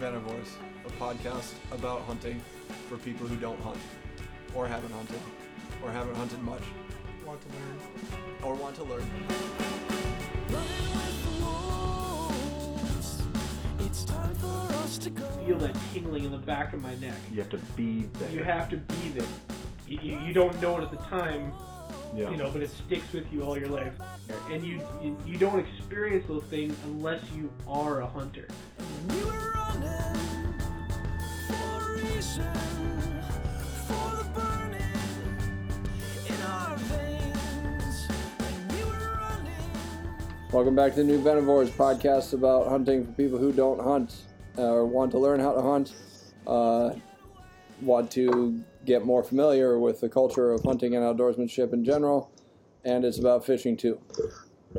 Venivores, a podcast about hunting for people who don't hunt, or haven't hunted, or haven't hunted much, Want to learn? or want to learn. Feel that tingling in the back of my neck. You have to be there. You have to be there. You, you, you don't know it at the time, yeah. you know, but it sticks with you all your life. And you, you you don't experience those things unless you are a hunter. Welcome back to the new Venivores podcast about hunting for people who don't hunt uh, or want to learn how to hunt, uh, want to get more familiar with the culture of hunting and outdoorsmanship in general, and it's about fishing too.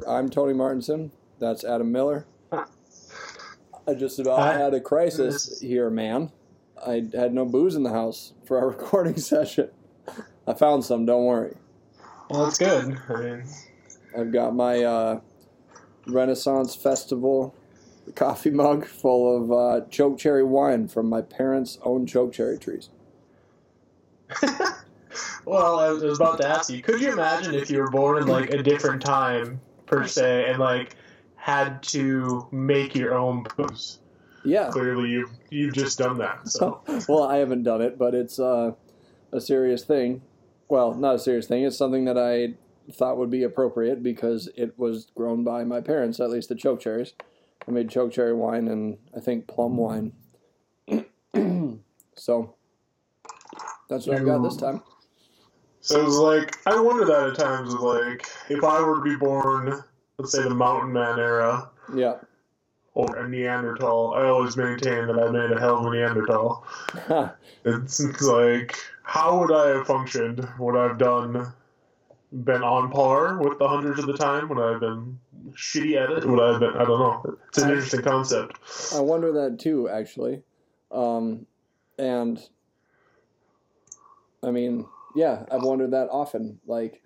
I'm Tony Martinson. That's Adam Miller. I just about Hi. had a crisis here, man. I had no booze in the house for our recording session. I found some, don't worry. Well, that's good. I mean, I've got my uh, Renaissance Festival coffee mug full of uh, choke cherry wine from my parents' own choke cherry trees. well, I was about to ask you. Could you imagine if you were born in like a different time per se, and like had to make your own booze? Yeah. Clearly, you you've just done that. So well, I haven't done it, but it's uh, a serious thing. Well, not a serious thing. It's something that I thought would be appropriate because it was grown by my parents, at least the choke cherries. I made choke cherry wine and I think plum wine. so that's what I've got this time. so it's like I wonder that at times. Like, if I were to be born, let's say the mountain man era. Yeah. Or a Neanderthal. I always maintain that I made a hell of a Neanderthal. It's, it's like, how would I have functioned? Would I have done, been on par with the hunters of the time? Would I have been shitty at it? Would I have been, I don't know. It's an interesting concept. I wonder that too, actually. Um, and I mean, yeah, I've wondered that often. Like,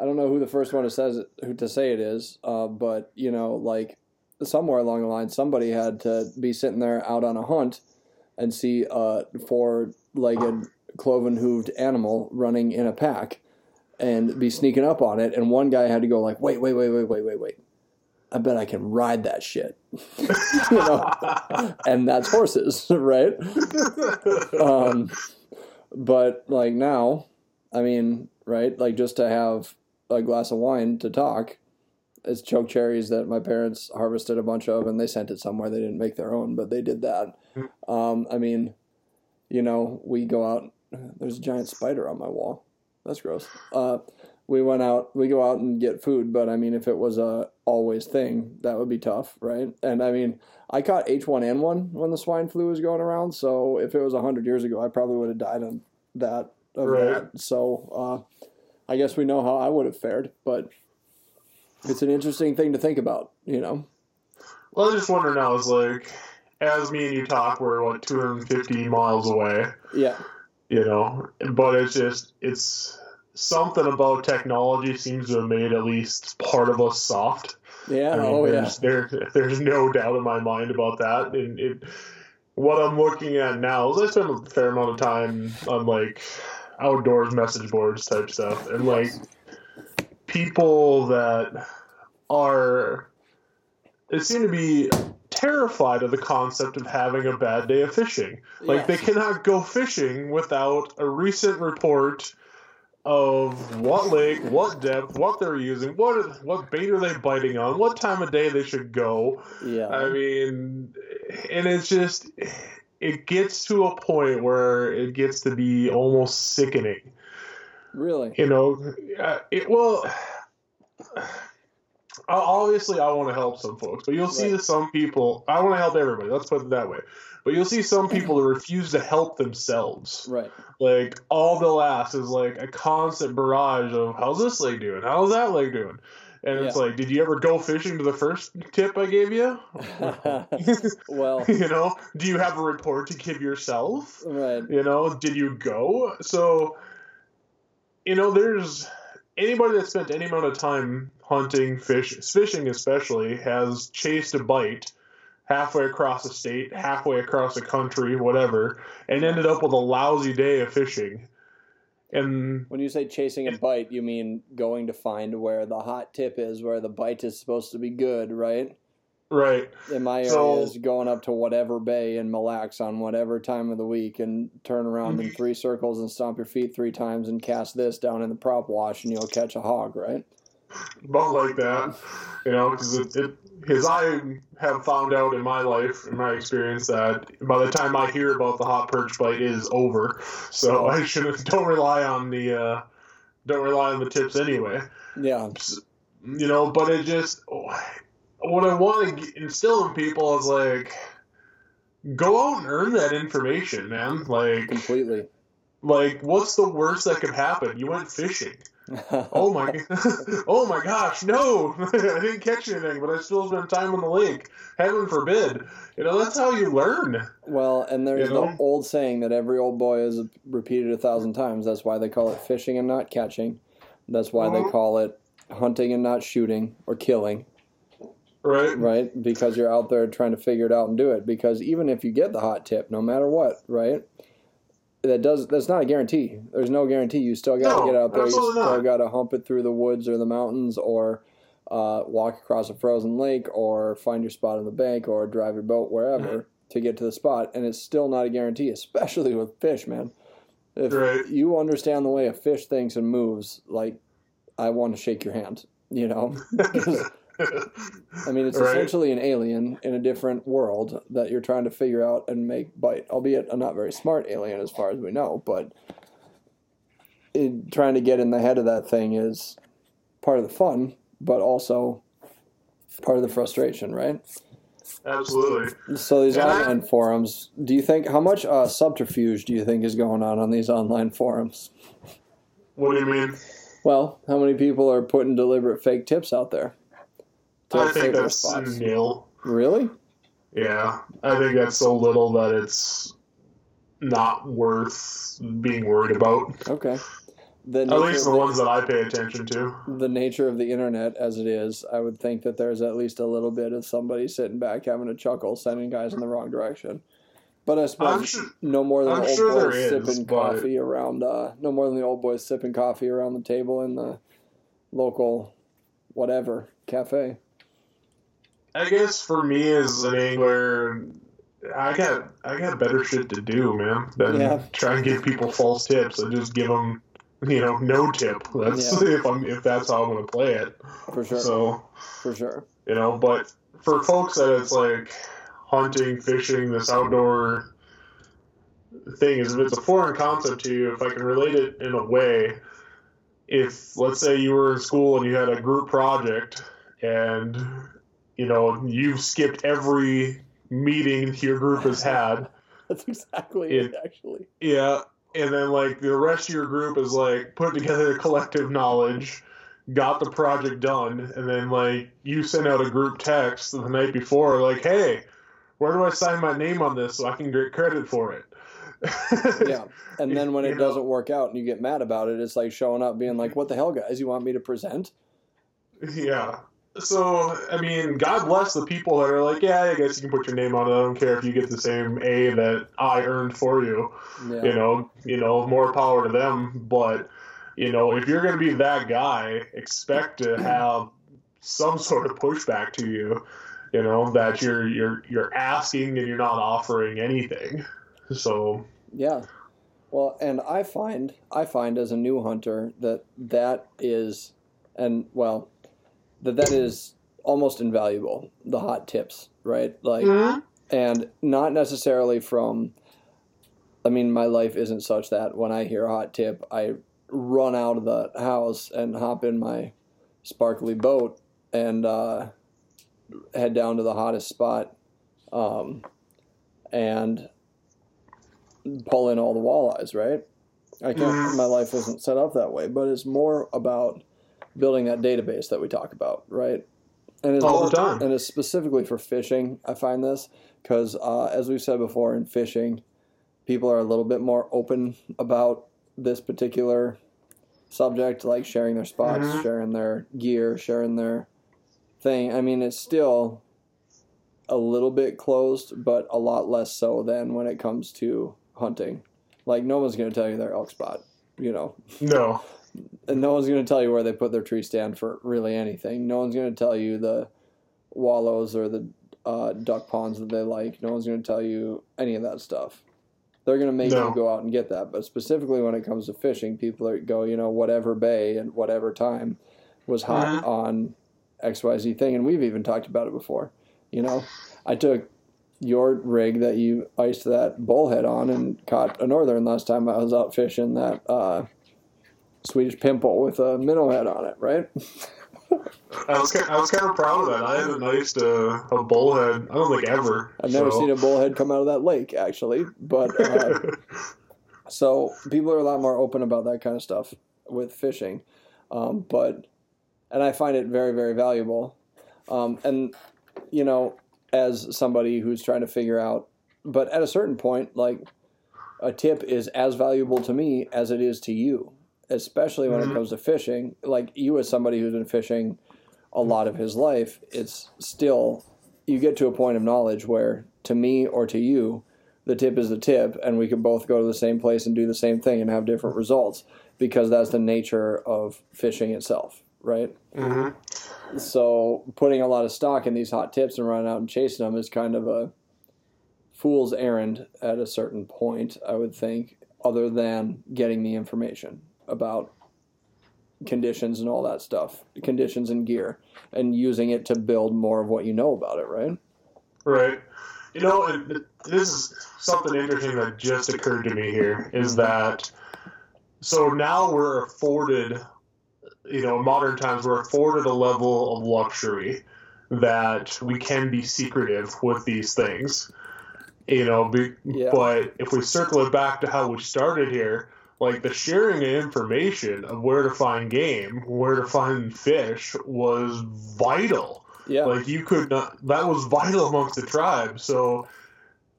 I don't know who the first one who says it, who to say it is, uh, but you know, like somewhere along the line, somebody had to be sitting there out on a hunt and see a four-legged, cloven-hooved animal running in a pack and be sneaking up on it, and one guy had to go like, wait, wait, wait, wait, wait, wait, wait. I bet I can ride that shit. you know, and that's horses, right? Um, but like now, I mean, right? Like just to have a glass of wine to talk, it's choke cherries that my parents harvested a bunch of, and they sent it somewhere. They didn't make their own, but they did that. Um, I mean, you know, we go out. There's a giant spider on my wall. That's gross. Uh, we went out. We go out and get food, but I mean, if it was a always thing, that would be tough, right? And I mean, I caught H1N1 when the swine flu was going around. So if it was hundred years ago, I probably would have died on that. Of Right. So uh, I guess we know how I would have fared, but it's an interesting thing to think about, you know. well, I just wonder now, is like, as me and you talk, we're what, 250 miles away, Yeah, you know? But it's just, it's something about technology seems to have made at least part of us soft. yeah, I mean, oh yeah, there's, there, there's no doubt in my mind about that. And it, what I'm looking at now is I spend a fair amount of time on like outdoors message boards type stuff, and like people that are, they seem to be terrified of the concept of having a bad day of fishing. Like they cannot go fishing without a recent report of what lake, what depth, what they're using, what what bait are they biting on, what time of day they should go. yeah. I mean, and it's just it gets to a point where it gets to be almost sickening. Really, You know, uh, it well. Obviously, I want to help some folks, but you'll see Right. some people. I want to help everybody. Let's put it that way. But you'll see some people that refuse to help themselves. right, Like all they'll ask is like a constant barrage of "How's this leg doing? How's that leg doing?" And it's like, "Did you ever go fishing to the first tip I gave you? well, you know, do you have a report to give yourself? right, You know, did you go? So, you know, there's anybody that spent any amount of time hunting, fish, fishing especially, has chased a bite halfway across the state, halfway across the country, whatever, and ended up with a lousy day of fishing. And When you say chasing a bite, you mean going to find where the hot tip is, where the bite is supposed to be good, right? Right, In my area, So- is going up to whatever bay in mille Lacs on whatever time of the week and turn around in three circles and stomp your feet three times and cast this down in the prop wash and you'll catch a hog, right? about like that, you know, because it, it, I have found out in my life, in my experience, that by the time I hear about the hot perch bite, it is over. So I shouldn't don't rely on the uh, don't rely on the tips anyway. Yeah. you know but it just what i want to instill in people is like go out and earn that information man. Like Completely. like what's the worst that could happen? You went fishing. Oh my oh my gosh no! I didn't catch anything but i still spent time on the lake. Heaven forbid. You know that's how you learn. Well, and there's You the old saying that every old boy has repeated a thousand times. That's why they call it fishing and not catching. That's why they Mhm. call it hunting and not shooting or killing, right right? Because you're out there trying to figure it out and do it. Because even if you get the hot tip, no matter what, right? That does that's not a guarantee. There's no guarantee. You still got to No, get out there. You still got to hump it through the woods or the mountains or uh, walk across a frozen lake or find your spot on the bank or drive your boat wherever to get to the spot. And it's still not a guarantee, especially with fish, man. If Right. you understand the way a fish thinks and moves, like I want to shake your hand. You know, I mean, it's Right. essentially an alien in a different world that you're trying to figure out and make bite, albeit a not very smart alien as far as we know. But it, trying to get in the head of that thing is part of the fun, but also part of the frustration, right? absolutely So these And I- online forums, do you think how much uh, subterfuge do you think is going on on these online forums? what do you mean Well, how many people are putting deliberate fake tips out there? To i save think that's spots? nil Really? Yeah, I think that's so little that it's not worth being worried about. Okay. The At least the of ones that I pay attention to. the nature of the internet as it is, I would think that there's at least a little bit of somebody sitting back having a chuckle, sending guys in the wrong direction. But I suppose sure, no more than I'm the old sure boys is, sipping but- coffee around. Uh, no more than the old boys sipping coffee around the table in the local, whatever cafe. I guess for me as an angler, I got I got better shit to do, man, than Yeah. try and give people false tips and just give them, you know, no tip. That's Yeah. if I'm if that's how I'm gonna play it. For sure. So for sure. you know but for folks that it's like hunting fishing this outdoor thing is if it's a foreign concept to you if i can relate it in a way if let's say you were in school and you had a group project and you know you've skipped every meeting your group has had That's exactly It- it, actually. yeah, and then like the rest of your group is like put together the collective knowledge, got the project done, and then like you send out a group text the night before, like, hey, where do I sign my name on this so I can get credit for it? Yeah. And then when it know? doesn't work out and you get mad about it, it's like showing up being like, what the hell, guys? You want me to present? Yeah. So I mean, God bless the people that are like, yeah, I guess you can put your name on it. I don't care if you get the same A that I earned for you. Yeah. you know, you know, more power to them. But you know, if you're going to be that guy, expect to have some sort of pushback to you. You know that you're you're you're asking and you're not offering anything. So Yeah. Well, and I find I find as a new hunter that that is, and well, that that is almost invaluable. The hot tips, right? Like, and not necessarily from. I mean, my life isn't such that when I hear a hot tip, I run out of the house and hop in my sparkly boat and uh, head down to the hottest spot, um, and pull in all the walleyes. Right? I can't. Mhm. My life isn't set up that way, but it's more about building that database that we talk about, right? And it's All the time. and it's specifically for fishing. I find this because, uh, as we've said before, in fishing, people are a little bit more open about this particular subject, like sharing their spots, Mhm. sharing their gear, sharing their thing. I mean, it's still a little bit closed, but a lot less so than when it comes to hunting. Like no one's going to tell you their elk spot, you know, No. And no one's going to tell you where they put their tree stand for really anything. No one's going to tell you the wallows or the uh, duck ponds that they like. No one's going to tell you any of that stuff. They're going to make No. you go out and get that. But specifically when it comes to fishing, people are go, you know, whatever bay and whatever time was hot Mhm. on XYZ thing. And we've even talked about it before. You know, I took your rig that you iced that bullhead on and caught a northern last time I was out fishing that uh, Swedish pimple with a minnow head on it, right? I was, I was kind of proud of that. I haven't iced a, a bullhead, I don't think ever. I've never so. seen a bullhead come out of that lake, actually. But uh, so people are a lot more open about that kind of stuff with fishing. Um, but and I find it very, very valuable. Um, and you know, as somebody who's trying to figure out, but at a certain point, like a tip is as valuable to me as it is to you, especially when Mhm. it comes to fishing. Like you, as somebody who's been fishing a lot of his life, it's still you get to a point of knowledge where to me or to you, the tip is the tip, and we can both go to the same place and do the same thing and have different results because that's the nature of fishing itself, right? hmm So putting a lot of stock in these hot tips and running out and chasing them is kind of a fool's errand at a certain point, I would think, other than getting the information about conditions and all that stuff, conditions and gear, and using it to build more of what you know about it, right? Right. You know, and th- this is something interesting that just occurred to me here is that so now we're afforded, you know, modern times, we're afforded a level of luxury that we can be secretive with these things. You know, be, Yeah. but if we circle it back to how we started here, like the sharing of information of where to find game, where to find fish was vital Yeah. like you could not that was vital amongst the tribe so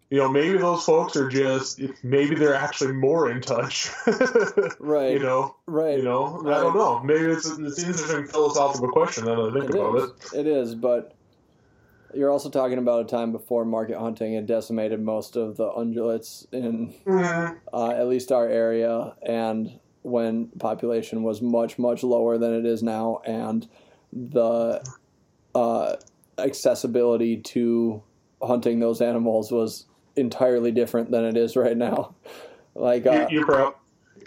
you know maybe those folks are just maybe they're actually more in touch right. you know right. you know i don't know maybe it's, it's an interesting philosophical question now that i think It about is. it It is, but you're also talking about a time before market hunting had decimated most of the ungulates in Mhm. uh, at least our area, and when population was much much lower than it is now, and the uh, accessibility to hunting those animals was entirely different than it is right now. Like, uh, you, you're pro-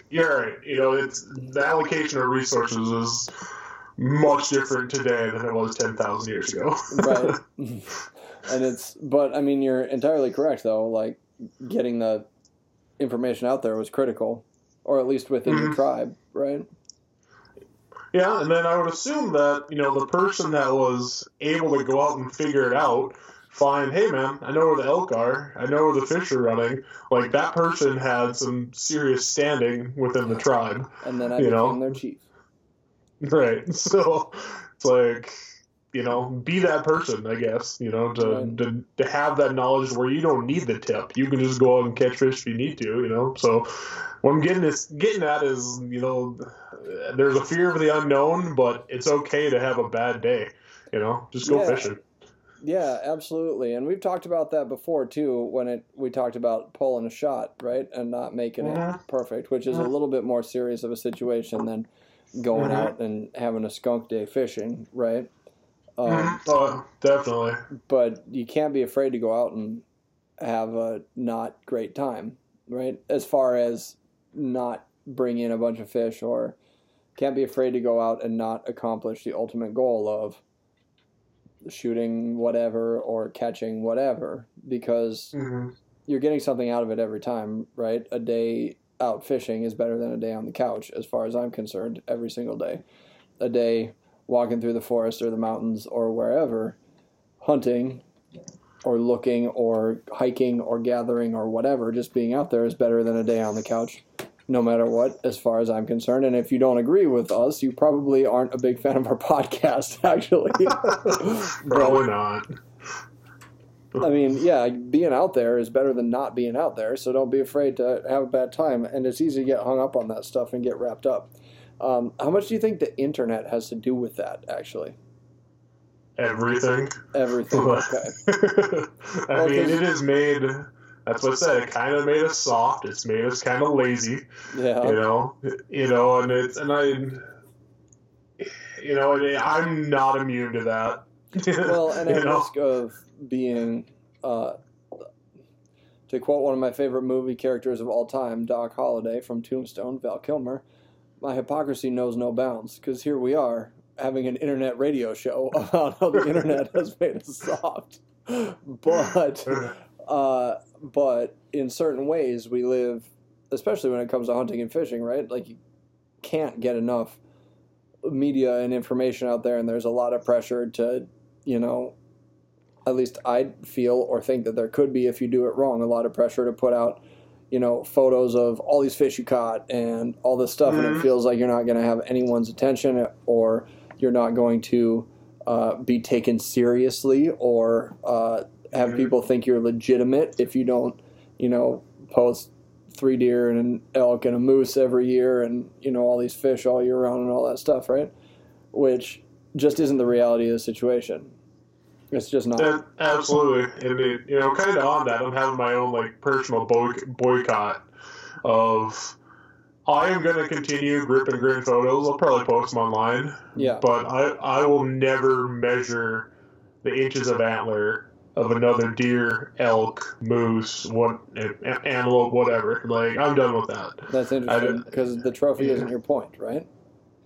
you're right you know it's the allocation of resources is much different today than it was 10,000 years ago right and it's but i mean you're entirely correct though like getting the information out there was critical or at least within your Mhm. tribe right Yeah, and then I would assume that, you know, the person that was able to go out and figure it out, find, hey man, I know where the elk are, I know where the fish are running, like that person had some serious standing within the tribe. and then i You became know. their chief Right. So it's like, you know, be that person, I guess, you know, to, Right. to, to have that knowledge where you don't need the tip. You can just go out and catch fish if you need to, you know. So what I'm getting is getting at is, you know, there's a fear of the unknown, but it's okay to have a bad day, you know. Just go Yeah. fishing. yeah absolutely and we've talked about that before too when it we talked about pulling a shot right and not making it Mhm. perfect which is a Mhm. little bit more serious of a situation than going Mhm. out and having a skunk day fishing right um, Mhm. Oh, definitely. but you can't be afraid to go out and have a not great time, right? As far as not bring in a bunch of fish or can't be afraid to go out and not accomplish the ultimate goal of shooting whatever or catching whatever because hmm you're getting something out of it every time, right? A day out fishing is better than a day on the couch, as far as I'm concerned, every single day. A day walking through the forest or the mountains or wherever, hunting or looking or hiking or gathering or whatever, just being out there is better than a day on the couch, no matter what, as far as I'm concerned. And if you don't agree with us, you probably aren't a big fan of our podcast, actually. Probably not. I mean, yeah, being out there is better than not being out there, so don't be afraid to have a bad time. And it's easy to get hung up on that stuff and get wrapped up. Um, how much do you think the internet has to do with that, actually? everything. Everything. Okay. I Well, mean, it is made. That's what I said. It kind of made us soft. It's made us kind of lazy. Yeah. You know. You know, and it's and I. You know, and I'm not immune to that. Well, and at risk of being, uh, to quote one of my favorite movie characters of all time, Doc Holliday from Tombstone, Val Kilmer, my hypocrisy knows no bounds because here we are having an internet radio show about how the internet has made us soft. But, uh, but in certain ways, we live, especially when it comes to hunting and fishing, right? Like you can't get enough media and information out there, and there's a lot of pressure to, you know, at least I feel or think that there could be if you do it wrong, a lot of pressure to put out, you know, photos of all these fish you caught and all this stuff, and it Mhm. feels like you're not going to have anyone's attention or you're not going to uh, be taken seriously or uh, have Mhm. people think you're legitimate if you don't, you know, post three deer and an elk and a moose every year and you know all these fish all year round and all that stuff, right? Which just isn't the reality of the situation. It's just not. Yeah, absolutely, and it, you know, kind of on that, I'm having my own like personal boy- boycott of. I am going to continue grip and grin photos. I'll probably post them online, Yeah. but I I will never measure the inches of antler of another deer, elk, moose, what antelope, whatever. Like I'm done with that. That's interesting because the trophy Yeah. isn't your point, right?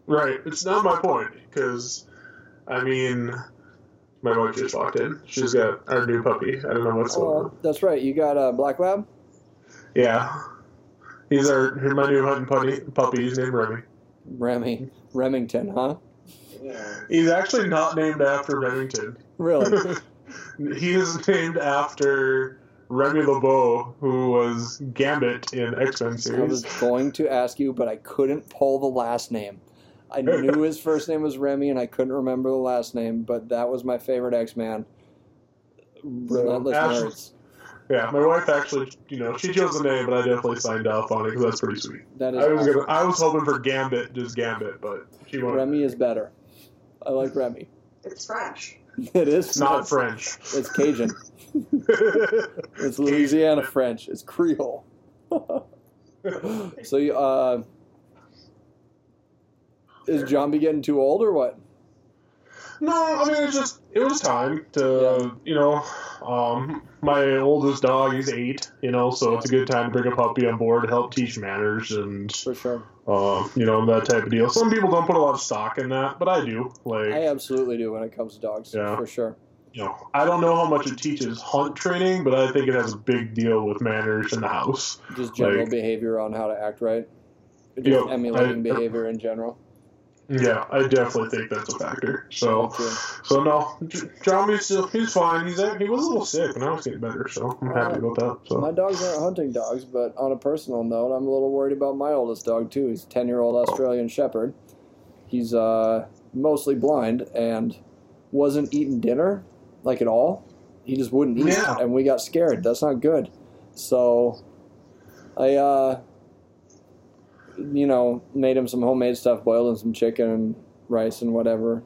Right, it's not my point because, I mean, my wife just walked in. She's got our new puppy. I don't know what's oh, going on. Oh, that's right. You got a black lab. Yeah. He's our he's my new hunting puppy. Puppy. He's named Remy. Remy Remington, huh? He's actually not named after Remington. Really? he is named after Remy LeBeau, who was Gambit in X Men series. I was going to ask you, but I couldn't pull the last name. I knew his first name was Remy, and I couldn't remember the last name, but that was my favorite X Man. Relentless Ash- nerds. Yeah, my wife actually, you know, she chose the name, but I definitely signed off on it because that's pretty sweet. That is I was awesome. gonna, I was hoping for Gambit, just Gambit, but she wanted. Remy is better. I like Remy. It's French. It is It's not French. It's Cajun. It's Louisiana French. It's Creole. so you uh, is John be getting too old or what? No, I mean it's just it was time to you know, um, my oldest dog he's eight, you know, so it's a good time to bring a puppy on board to help teach manners and For sure. uh, you know that type of deal. Some people don't put a lot of stock in that, but I do. Like I absolutely do when it comes to dogs. Yeah. For sure. you know, I don't know how much it teaches hunt training, but I think it has a big deal with manners in the house. Just general Like- behavior on how to act right. Just emulating I- behavior in general. Yeah, I definitely think that's a factor. So. Me. So no, John Johnny's still he's fine. He's he was a little sick, and now he's getting better. So I'm happy about that. So My dogs aren't hunting dogs, but on a personal note, I'm a little worried about my oldest dog too. He's a ten year old Australian Shepherd. He's uh, mostly blind and wasn't eating dinner like at all. He just wouldn't eat, Yeah. and we got scared. That's not good. So I, uh, you know, made him some homemade stuff, boiled him some chicken and rice and whatever.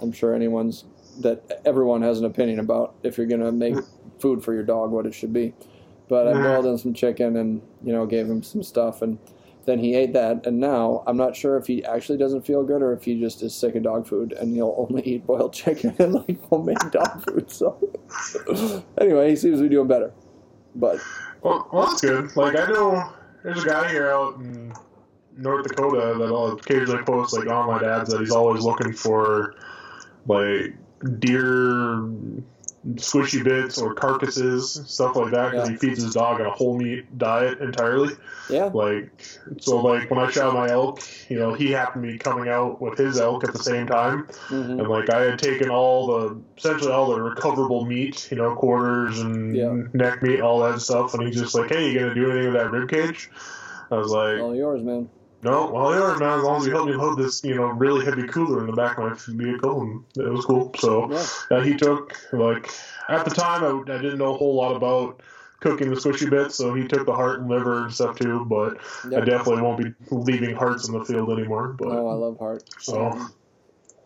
I'm sure anyone's that everyone has an opinion about if you're gonna make food for your dog, what it should be. But I boiled him some chicken and you know gave him some stuff, and then he ate that. And now I'm not sure if he actually doesn't feel good or if he just is sick of dog food and he'll only eat boiled chicken and like homemade dog food. So anyway, he seems to be doing better. But well, well, that's good. Like I know there's a guy here out in North Dakota that I'll occasionally post like on my dad's that he's always looking for like deer squishy bits or carcasses stuff like that because Yeah. he feeds his dog a whole meat diet entirely. yeah, Like, so like when I shot my elk, you know, he happened to be coming out with his elk at the same time, hmm and like I had taken all the essentially all the recoverable meat, you know, quarters and Yeah. neck meat, all that stuff, and he's just like, "Hey, you gonna do anything with that rib cage?" I was like, all yours, man. "No, well, yours, man. As long as you help me load this, you know, really heavy cooler in the back of my vehicle, and it was cool." So Yeah, he took like at the time I, I didn't know a whole lot about cooking the squishy bits, so he took the heart and liver and stuff too, but. I definitely won't be leaving hearts in the field anymore. But Oh, I love heart. so,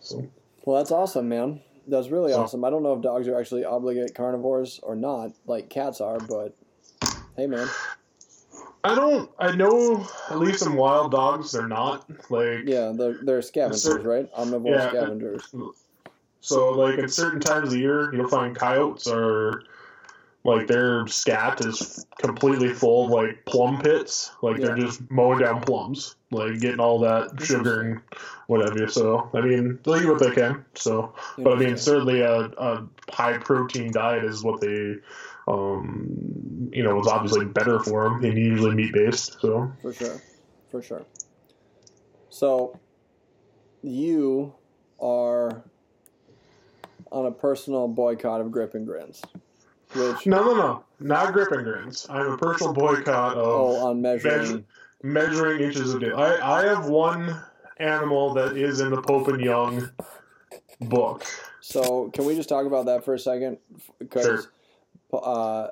so Well, that's awesome, man. That's really So- awesome. I don't know if dogs are actually obligate carnivores or not, like cats are, but hey, man. I don't. I know at least some wild dogs. They're not like. Yeah, they're, they're scavengers, Certain- right? Omnivore Yeah. scavengers. So like at certain times of the year, you'll find coyotes are like their scat is completely full of like plum pits. Like they're just mowing down plums, like getting all that sugar and whatever. So I mean, they'll eat what they can. So, but I mean, certainly a, a high protein diet is what they, um, you know, is obviously better for them, and usually meat based. So For sure. For sure. So, you are on a personal boycott of grip and grins, which no, no, no, not grip and grins. I'm a personal boycott of. oh, on measuring. measuring inches of data. I, I have one animal that is in the Pope and Young book. So, can we just talk about that for a second? Because Sure. Uh,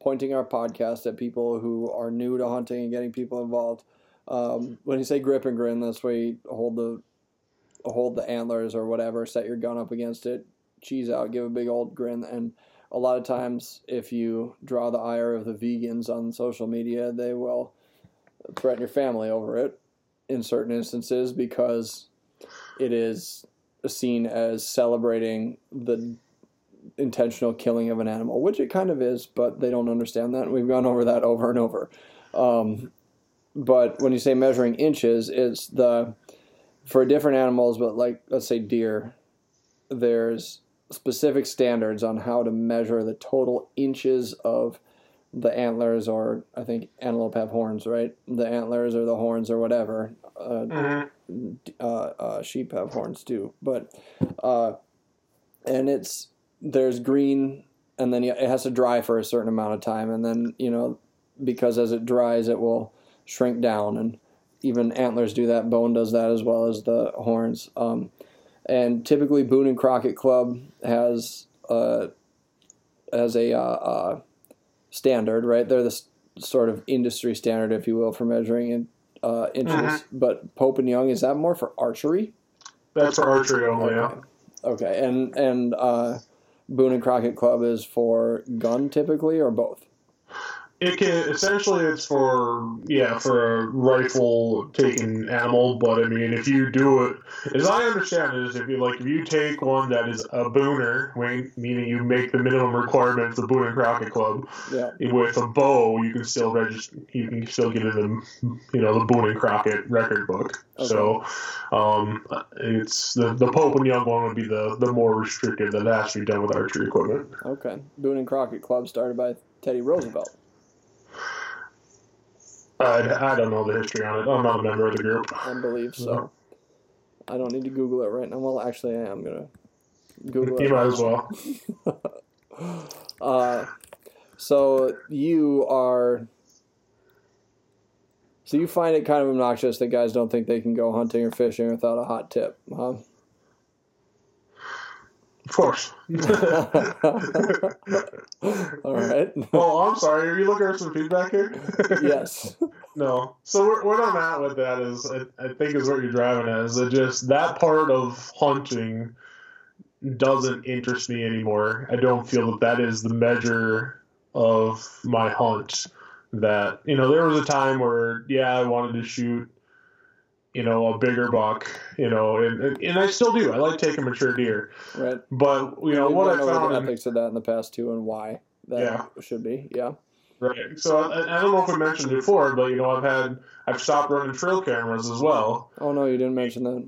pointing our podcast at people who are new to hunting and getting people involved. Um, when you say grip and grin, that's where you hold the hold the antlers or whatever, set your gun up against it, cheese out, give a big old grin, and a lot of times, if you draw the ire of the vegans on social media, they will threaten your family over it in certain instances because it is seen as celebrating the intentional killing of an animal, which it kind of is, but they don't understand that. We've gone over that over and over. Um, but when you say measuring inches, it's the for different animals, but like let's say deer, there's specific standards on how to measure the total inches of the antlers, or I think antelope have horns, right? The antlers or the horns or whatever. Uh, uh, uh, sheep have horns too, but uh, and it's there's green, and then it has to dry for a certain amount of time, and then you know because as it dries, it will shrink down, and even antlers do that. Bone does that as well as the horns. Um, and typically, Boone and Crockett Club has uh, has a uh, uh, standard, right? They're the s- sort of industry standard, if you will, for measuring in, uh, inches. Mhm. But Pope and Young is that more for archery? That's for archery only. Yeah. Okay, and and uh, Boone and Crockett Club is for gun typically, or both. It can essentially it's for yeah for a rifle taking animal, but I mean if you do it, as I understand it, is if you like if you take one that is a booner, meaning you make the minimum requirement for Boone and Crockett Club Yeah. with a bow, you can still register. You can still get it in you know the Boone and Crockett record book. So um, it's the the Pope and Young one would be the the more restrictive that has to be done with archery equipment. Okay. Boone and Crockett Club started by Teddy Roosevelt. I, I don't know the history on it. I'm not a member of the group. I believe so. I don't need to Google it right now. Well, actually, I am gonna Google it. You might as well. Uh, so you are. So you find it kind of obnoxious that guys don't think they can go hunting or fishing without a hot tip, huh? Of course. All right. oh, I'm sorry. Are you looking for some feedback here? yes. no. So where, where I'm at with that is, I, I think is what you're driving at, is that just that part of hunting doesn't interest me anymore. I don't feel that that is the measure of my hunt. That you know, there was a time where yeah, I wanted to shoot, you know, a bigger buck, you know, and and I still do. I like taking mature deer, Right. but you know what I found. ethics of that in the past too, and why that Yeah. should be. Yeah. Right. So I, I don't know if we mentioned it before, but you know, I've had I've stopped running trail cameras as well. Oh no, you didn't mention that.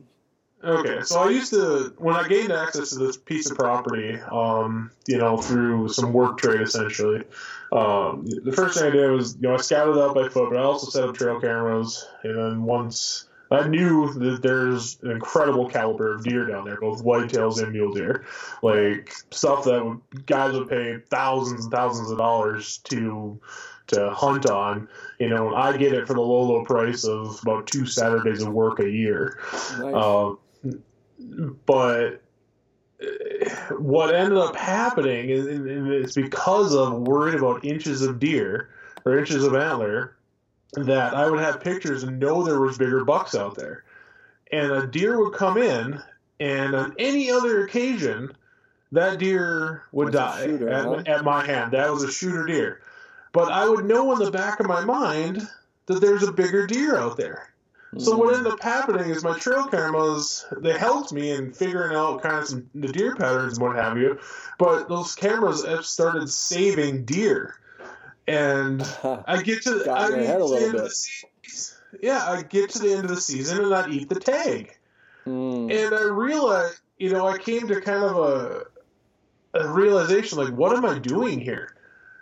Okay, so I used to when I gained access to this piece of property, um, you know, through some work trade essentially. Um, the first thing I did was, you know, I scouted out by foot, but I also set up trail cameras, and then once I knew that there's an incredible caliber of deer down there, both whitetails and mule deer, like stuff that would, guys would pay thousands and thousands of dollars to to hunt on. You know, I get it for the low, low price of about two Saturdays of work a year. Nice. Um, but what ended up happening is and it's because of worried about inches of deer or inches of antler that I would have pictures and know there was bigger bucks out there. And a deer would come in and on any other occasion, that deer would a die shooter, at, huh? at my hand. That was a shooter deer. But I would know in the back of my mind that there's a bigger deer out there. So what hmm. ended up happening is my trail cameras they helped me in figuring out kind of some the deer patterns and what have you, but those cameras have started saving deer, and I get to the, I get head to the little end of bit. the season, yeah I get to the end of the season and I eat the tag, Mm. and I realized you know I came to kind of a a realization like what am I doing here,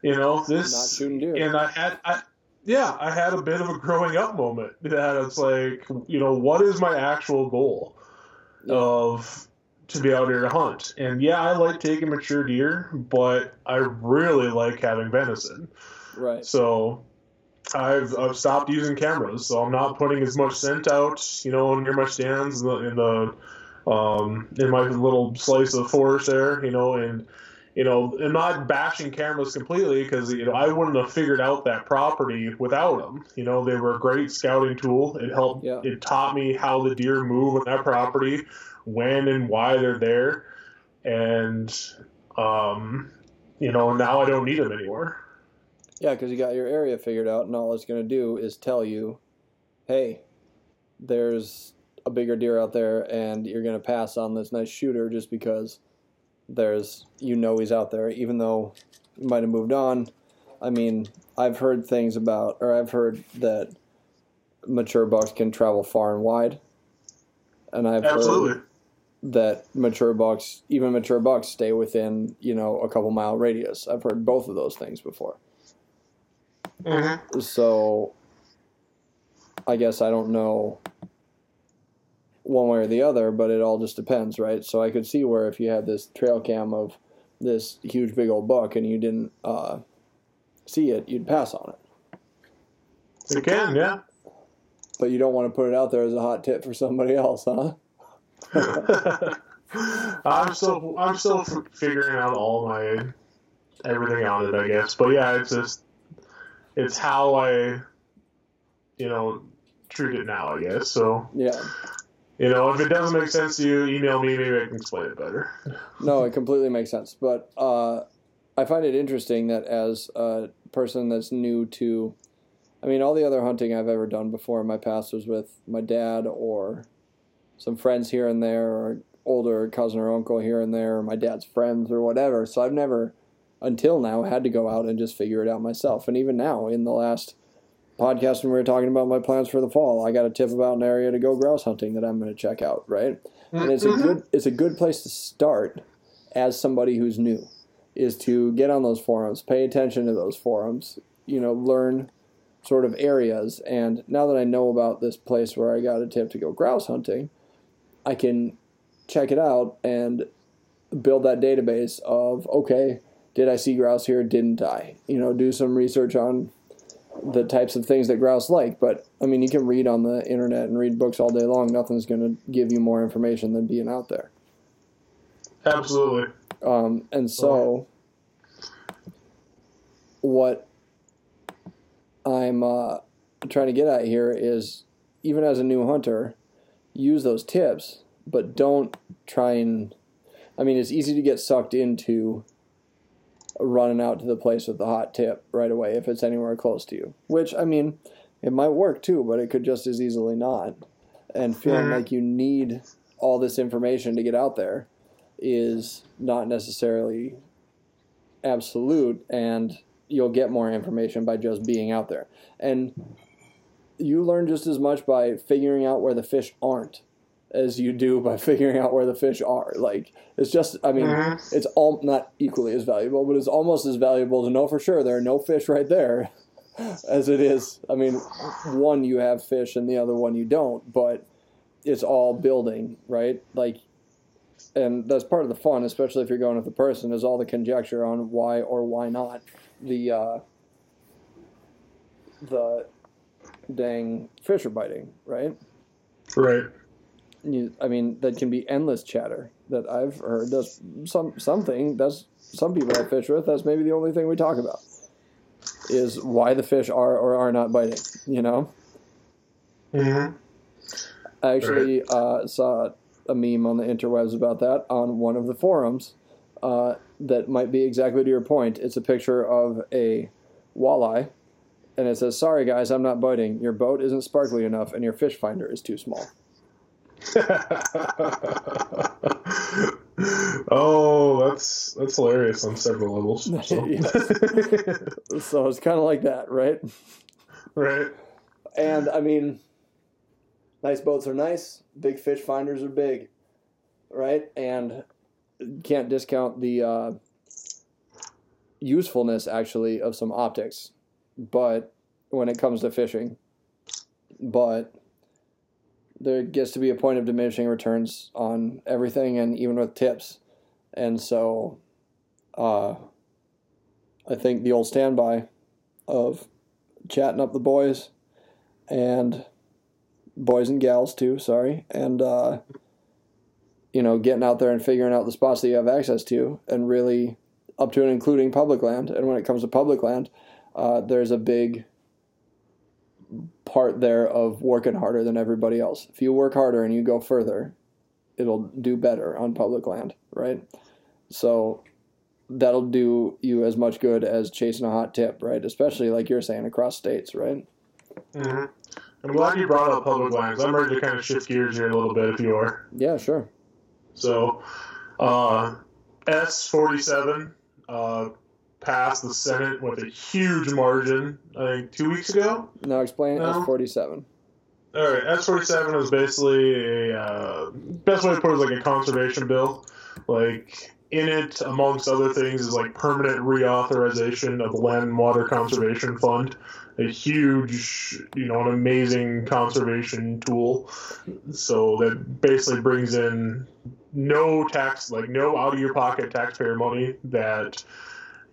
you know not this and I had I yeah, I had a bit of a growing up moment that it's like, you know, what is my actual goal Yeah. of to be out here to hunt? And yeah, I like taking mature deer, but I really like having venison. right. So I've I've stopped using cameras, so I'm not putting as much scent out, you know, near my stands in the, in the um, in my little slice of forest there, you know, and you know, I'm not bashing cameras completely because you know I wouldn't have figured out that property without them. You know, they were a great scouting tool. It helped. Yeah. It taught me how the deer move on that property, when and why they're there, and um, you know, now I don't need them anymore. Yeah, because you got your area figured out, and all it's going to do is tell you, hey, there's a bigger deer out there, and you're going to pass on this nice shooter just because there's, you know, he's out there, even though he might have moved on. I mean, I've heard things about, or I've heard that mature bucks can travel far and wide. And I've Absolutely. heard that mature bucks, even mature bucks, stay within, you know, a couple mile radius. I've heard both of those things before. Mm-hmm. So I guess I don't know one way or the other, but it all just depends, right? So I could see where if you had this trail cam of this huge big old buck and you didn't uh, see it, you'd pass on it. You can, yeah. But you don't want to put it out there as a hot tip for somebody else, huh? I'm still I'm still f- figuring out all my everything on it, I guess. But yeah, it's just it's how I you know treat it now, I guess. So Yeah. you know, if it doesn't make sense to you, email me. Maybe I can explain it better. No, it completely makes sense. But uh, I find it interesting that as a person that's new to, I mean, all the other hunting I've ever done before in my past was with my dad or some friends here and there, or older cousin or uncle here and there, or my dad's friends or whatever. So I've never, until now, had to go out and just figure it out myself. And even now, in the last podcast when we were talking about my plans for the fall, I got a tip about an area to go grouse hunting that I'm going to check out, right? and it's a Mhm. good it's a good place to start as somebody who's new is to get on those forums pay attention to those forums you know learn sort of areas and now that i know about this place where i got a tip to go grouse hunting i can check it out and build that database of okay did i see grouse here didn't i you know do some research on the types of things that grouse like. But I mean, you can read on the internet and read books all day long. Nothing's going to give you more information than being out there. Absolutely. Um, and so, what I'm uh, trying to get at here is, even as a new hunter, use those tips, but don't try and. I mean, it's easy to get sucked into running out to the place with the hot tip right away if it's anywhere close to you. Which I mean, it might work too, but it could just as easily not. And feeling Mhm. like you need all this information to get out there is not necessarily absolute and you'll get more information by just being out there. And you learn just as much by figuring out where the fish aren't as you do by figuring out where the fish are. Like it's just I mean Mhm. it's all not equally as valuable, but it's almost as valuable to know for sure there are no fish right there as it is. I mean, one you have fish and the other one you don't, but it's all building, right? Like and that's part of the fun, especially if you're going with a person, is all the conjecture on why or why not the uh, the dang fish are biting, right? Right. You, I mean, that can be endless chatter that I've heard. That's some something. That's some people I fish with. That's maybe the only thing we talk about is why the fish are or are not biting. You know, hmm I actually uh, saw a meme on the interwebs about that on one of the forums uh, that might be exactly to your point. It's a picture of a walleye, and it says, "Sorry guys, I'm not biting. Your boat isn't sparkly enough, and your fish finder is too small." oh, that's that's hilarious on several levels. So. so it's kind of like that, right? Right. And I mean, nice boats are nice. Big fish finders are big, right? And can't discount the uh, usefulness actually of some optics, but when it comes to fishing, but there gets to be a point of diminishing returns on everything and even with tips. And so uh, I think the old standby of chatting up the boys and boys and gals too, sorry, and uh, you know, getting out there and figuring out the spots that you have access to and really up to and including public land. And when it comes to public land, uh, there's a big part there of working harder than everybody else. If you work harder and you go further, it'll do better on public land, right? So that'll do you as much good as chasing a hot tip, right? Especially like you're saying across states, right? Mm-hmm. I'm glad you brought up public lands. I'm ready to kind of shift gears here a little bit if you are. Yeah, sure. So, uh, S47 uh, passed the Senate with a huge margin, I think, two weeks ago. Now explain No. S47. All right, S47 is basically a uh, best way to put it is like a conservation bill. Like in it, amongst other things, is like permanent reauthorization of the Land and Water Conservation Fund, a huge, you know, an amazing conservation tool. So that basically brings in no tax, like no out of your pocket taxpayer money that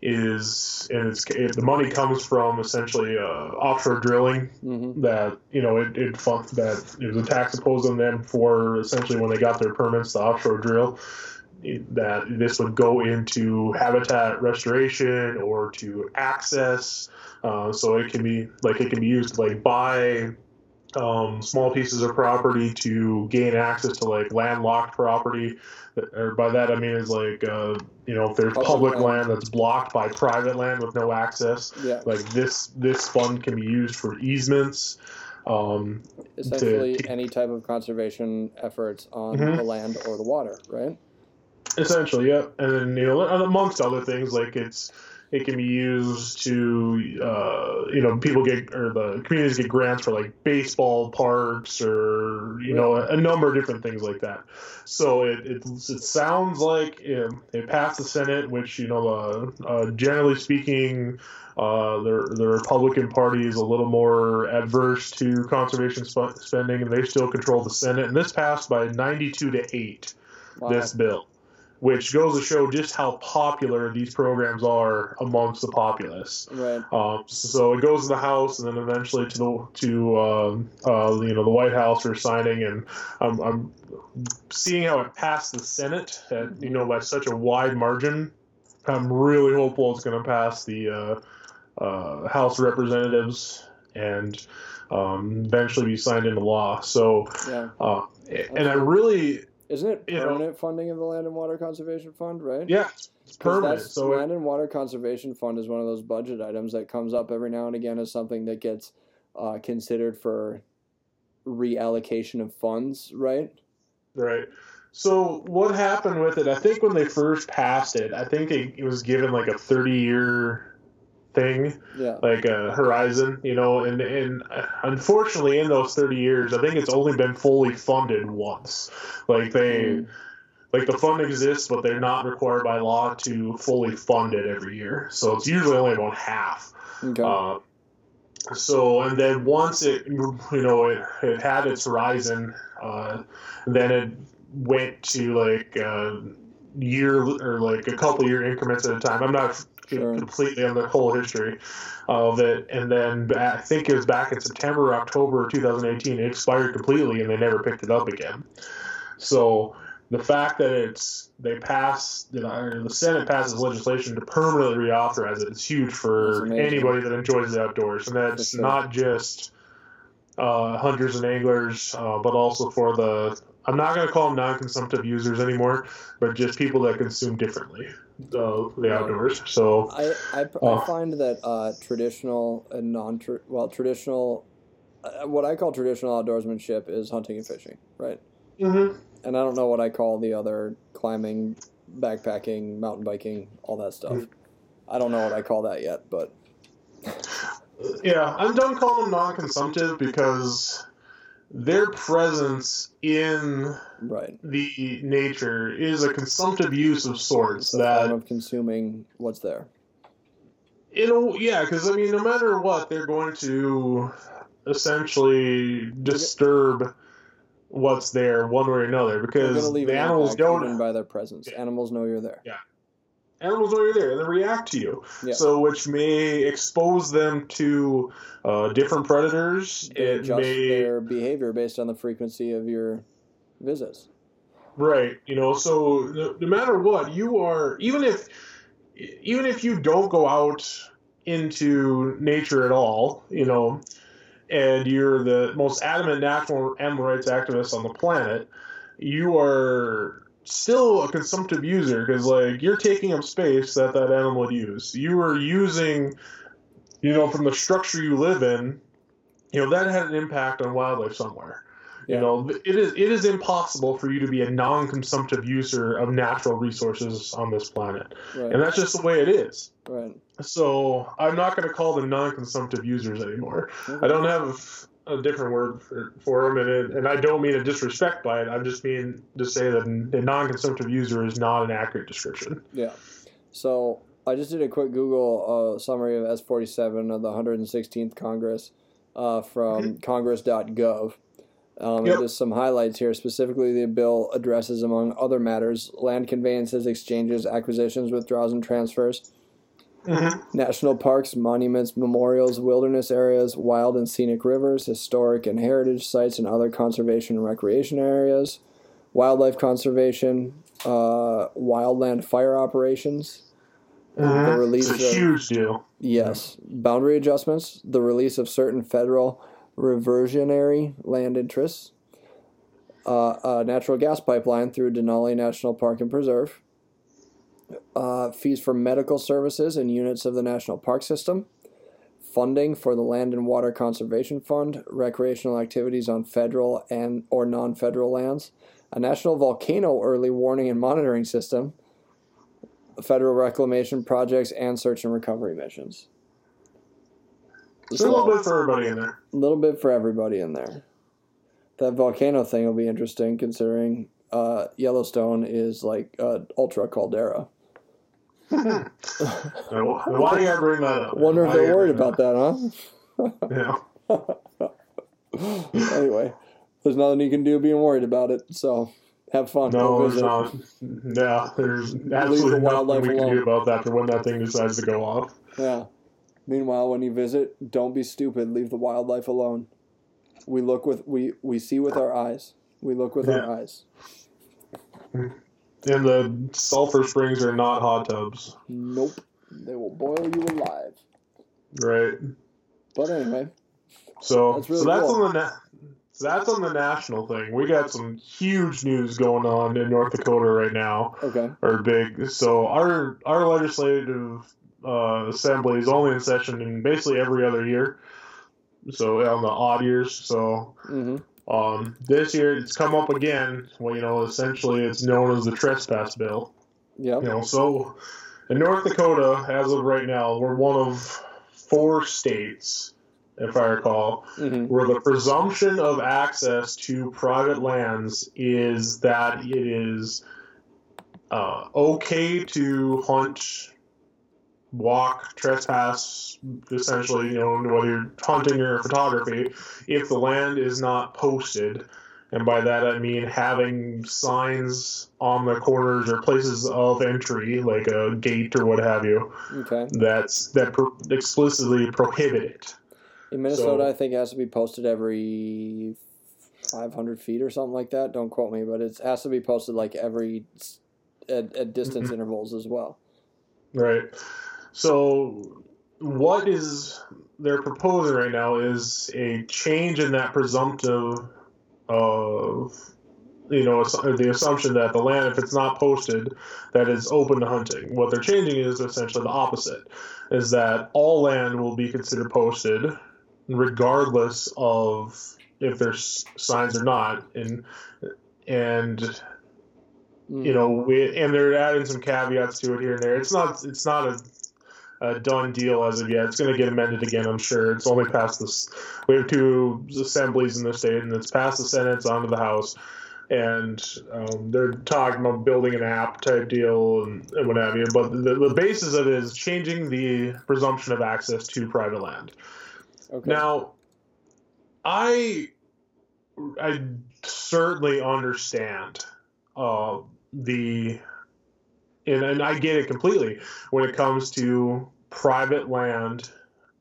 is and it's it, the money comes from essentially uh, offshore drilling hmm that you know it, it fun- that it was a tax imposed on them for essentially when they got their permits to offshore drill. It- that this would go into habitat restoration or to access uh, so it can be like it can be used to like buy um, small pieces of property to gain access to like landlocked property or by that I mean is like uh, you know if there's Public public land. land that's blocked by private land with no access Yeah. like this this fund can be used for easements um, Essentially, to- any type of conservation efforts on Mhm. the land or the water, right? essentially yeah and then you know amongst other things like it's it can be used to uh, you know people get or the communities get grants for like baseball parks or you know a, a number of different things like that so it it, it sounds like it, it passed the senate which you know uh, uh, generally speaking uh, the, the Republican Party is a little more adverse to conservation sp- spending, and they still control the Senate. And this passed by 92 to 8, Wow. this bill, which goes to show just how popular these programs are amongst the populace. Right. Um, so it goes to the House, and then eventually to the to um, uh, you know the White House for signing. And I'm, I'm seeing how it passed the Senate, at, you know, by such a wide margin. I'm really hopeful it's going to pass the uh, uh, House of Representatives and um, eventually be signed into law. So, Yeah. uh, and I really, Isn't it You know- permanent funding of the Land and Water Conservation Fund, right? yeah, it's permanent. So it, Land and Water Conservation Fund is one of those budget items that comes up every now and again as something that gets uh, considered for reallocation of funds, right? Right. So what happened with it? I think when they first passed it, I think it, it was given like a thirty-year thing, Yeah. like a horizon, you know. And and unfortunately, in those thirty years, I think it's only been fully funded once. Like they, Mm. like the fund exists, but they're not required by law to fully fund it every year. So it's usually only about half. Okay. Uh, so and then once it you know it, it had its horizon, uh, then it went to like uh, year or like a couple year increments at a time. I'm not Sure. completely on the whole history of it, and then I think it was back in September or October of 2018. It expired completely, and they never picked it up again. So the fact that it's they pass you know, the Senate passes legislation to permanently reauthorize it is huge for anybody that enjoys the outdoors, and that's sure. not just uh, hunters and anglers, uh, but also for the I'm not going to call them non-consumptive users anymore, but just people that consume differently uh, the outdoors. So I, I, Oh. I find that uh, traditional and non well traditional uh, what I call traditional outdoorsmanship is hunting and fishing, right? Mhm. And I don't know what I call the other climbing, backpacking, mountain biking, all that stuff. Mm. I don't know what I call that yet, but yeah, I'm done calling them non-consumptive because their presence in right. the nature is a consumptive use of sorts It's a form that of consuming what's there. it'll yeah because i mean no matter what they're going to essentially disturb what's there one way or another because going to leave the animals don't by their presence. Yeah. Animals know you're there. Animals know you're there and they react to you Yeah. so which may expose them to uh, different predators They it adjust may their behavior based on the frequency of your visits. Right. You know, so no, no matter what, you are even if even if you don't go out into nature at all, you know, and you're the most adamant natural animal rights activist on the planet, you are still a consumptive user because like you're taking up space that that animal would use. You are using, you know, from the structure you live in, you know, that had an impact on wildlife somewhere. Yeah. You know, it is it is impossible for you to be a non-consumptive user of natural resources on this planet, Right. and that's just the way it is. right. So I'm not going to call them non-consumptive users anymore. Mm-hmm. I don't have a different word for, for them, and, it, and I don't mean to disrespect by it. I just mean to say that a non-consumptive user is not an accurate description. Yeah. So I just did a quick Google uh, summary of S47 of the 116th Congress uh, from congress.gov. Um, Yep. Just some highlights here. Specifically, the bill addresses, among other matters, land conveyances, exchanges, acquisitions, withdrawals, and transfers, national parks, monuments, memorials, wilderness areas, wild and scenic rivers, historic and heritage sites, and other conservation and recreation areas, wildlife conservation, uh, wildland fire operations, the release It's a of huge deal. yes, boundary adjustments, the release of certain federal reversionary land interests, uh, a natural gas pipeline through Denali National Park and Preserve, uh, fees for medical services and units of the National Park System, funding for the Land and Water Conservation Fund, recreational activities on federal and or non-federal lands, a national volcano early warning and monitoring system, federal reclamation projects, and search and recovery missions. There's a little bit for everybody in there. A little bit for everybody in there. That volcano thing will be interesting considering uh, Yellowstone is like uh, ultra caldera. Now, Why do you gotta bring that up? Wonder if Why do you they're worried about that, bring that up? huh? anyway, there's nothing you can do being worried about it. So have fun. Yeah. No, there's not. Yeah, there's absolutely wildlife nothing we can alone. do about that for when that thing decides to go off. Yeah. Meanwhile, when you visit, don't be stupid. Leave the wildlife alone. We look with we we see with our eyes. We look with Yeah. our eyes. Mm. And the sulfur springs are not hot tubs, Nope. They will boil you alive. right? But anyway, So That's really so that's cool. on the na- so that's on the national thing. We got some huge news going on in North Dakota right now, okay. or big. So our our legislative uh, assembly is only in session in basically every other year. So on the odd years. So Mm-hmm. Um, this year it's come up again. Well, you know, essentially it's known as the trespass bill. Yep. You know, so in North Dakota, as of right now, we're one of four states, if I recall, Mm-hmm. where the presumption of access to private lands is that it is uh, okay to hunt, walk, trespass, essentially, you know, whether you're hunting or photography, if the land is not posted. And by that I mean having signs on the corners or places of entry, like a gate or what have you, Okay. that's that pro- explicitly prohibit it. In Minnesota, So- I think it has to be posted every 500 feet or something like that. Don't quote me, but it has to be posted like every at, at distance Mhm. intervals as well. Right. So, what is they're proposing right now is a change in that presumptive of you know the assumption that the land, if it's not posted, that is open to hunting. What they're changing is essentially the opposite, is that all land will be considered posted, regardless of if there's signs or not, and and you hmm. know we and they're adding some caveats to it here and there. It's not it's not a a done deal as of yet. It's going to get amended again, I'm sure. It's only passed this. We have two assemblies in the state, and it's passed the Senate, it's onto the House, and um, they're talking about building an app type deal and, and what have you. But the, the basis of it is changing the presumption of access to private land. Okay. Now, I I certainly understand uh, the and, and I get it completely when it comes to private land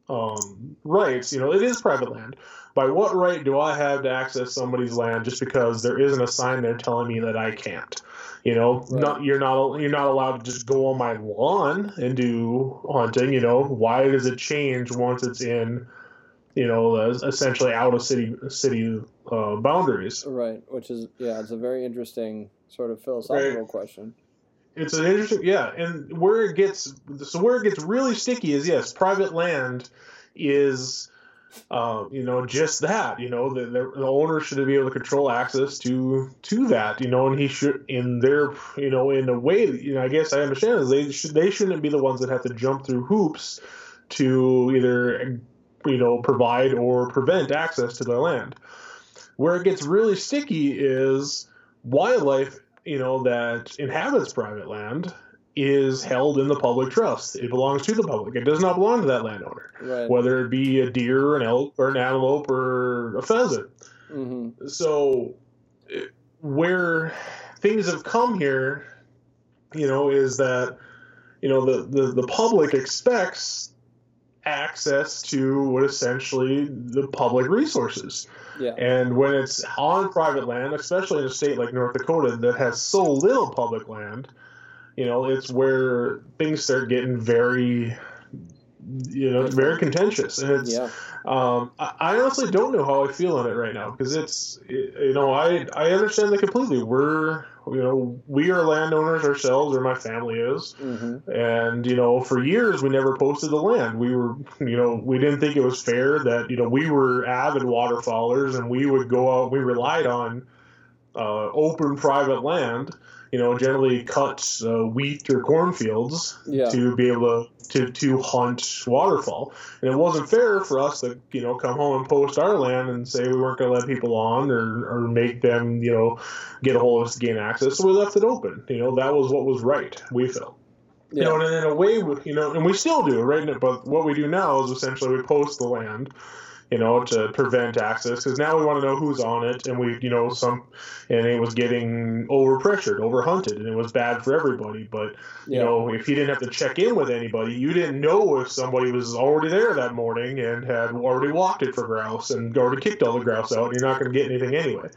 um, rights. You know, it is private land. By what right do I have to access somebody's land just because there isn't a sign there telling me that I can't? You know, right. not you're not you're not allowed to just go on my lawn and do hunting. You know, why does it change once it's in? You know, essentially out of city city uh, boundaries. Right, which is yeah, it's a very interesting sort of philosophical right. question it's an interesting yeah and where it gets so where it gets really sticky is yes private land is uh, you know just that you know the, the, owner should be able to control access to to that you know and he should in their you know in a way you know i guess i understand is they should they shouldn't be the ones that have to jump through hoops to either you know provide or prevent access to their land. Where it gets really sticky is wildlife you know, that inhabits private land is held in the public trust. It belongs to the public. It does not belong to that landowner, right. whether it be a deer, an elk, or an antelope, or a pheasant. Mm-hmm. So, where things have come here, you know, is that you know the, the, the public expects access to what essentially the public resources. Yeah. And when it's on private land, especially in a state like North Dakota that has so little public land, you know, it's where things start getting very, you know, very contentious. And it's, yeah. um, I, I honestly don't know how I feel on it right now because it's, you know, I, I understand that completely. We're, you know, we are landowners ourselves, or my family is, mm-hmm. and you know, for years we never posted the land. We were, you know, we didn't think it was fair that you know we were avid waterfowlers and we would go out. We relied on uh, open private land you know, generally cuts uh, wheat or cornfields yeah. to be able to, to, to hunt waterfowl. And it wasn't fair for us to, you know, come home and post our land and say we weren't going to let people on or, or make them, you know, get a hold of us to gain access. So we left it open. You know, that was what was right, we felt. Yeah. You know, and in a way, you know, and we still do, right? But what we do now is essentially we post the land you know, to prevent access because now we want to know who's on it, and we, you know, some, and it was getting over pressured, over hunted, and it was bad for everybody. But you yeah. know, if you didn't have to check in with anybody, you didn't know if somebody was already there that morning and had already walked it for grouse and already kicked all the grouse out. And you're not going to get anything anyway.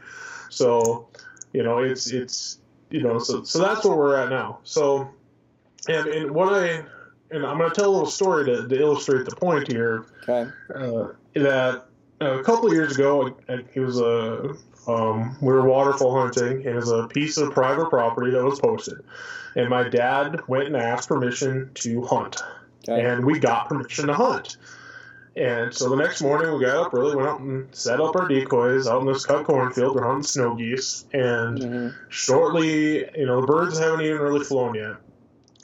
So, you know, it's it's you know, so so that's where we're at now. So, and and what I and I'm going to tell a little story to, to illustrate the point here. Okay. Uh, that uh, a couple years ago, it was a um, we were waterfowl hunting, and it was a piece of private property that was posted. And my dad went and asked permission to hunt, okay. and we got permission to hunt. And so the next morning, we got up early, went out and set up our decoys out in this cut cornfield. We're hunting snow geese, and mm-hmm. shortly, you know, the birds haven't even really flown yet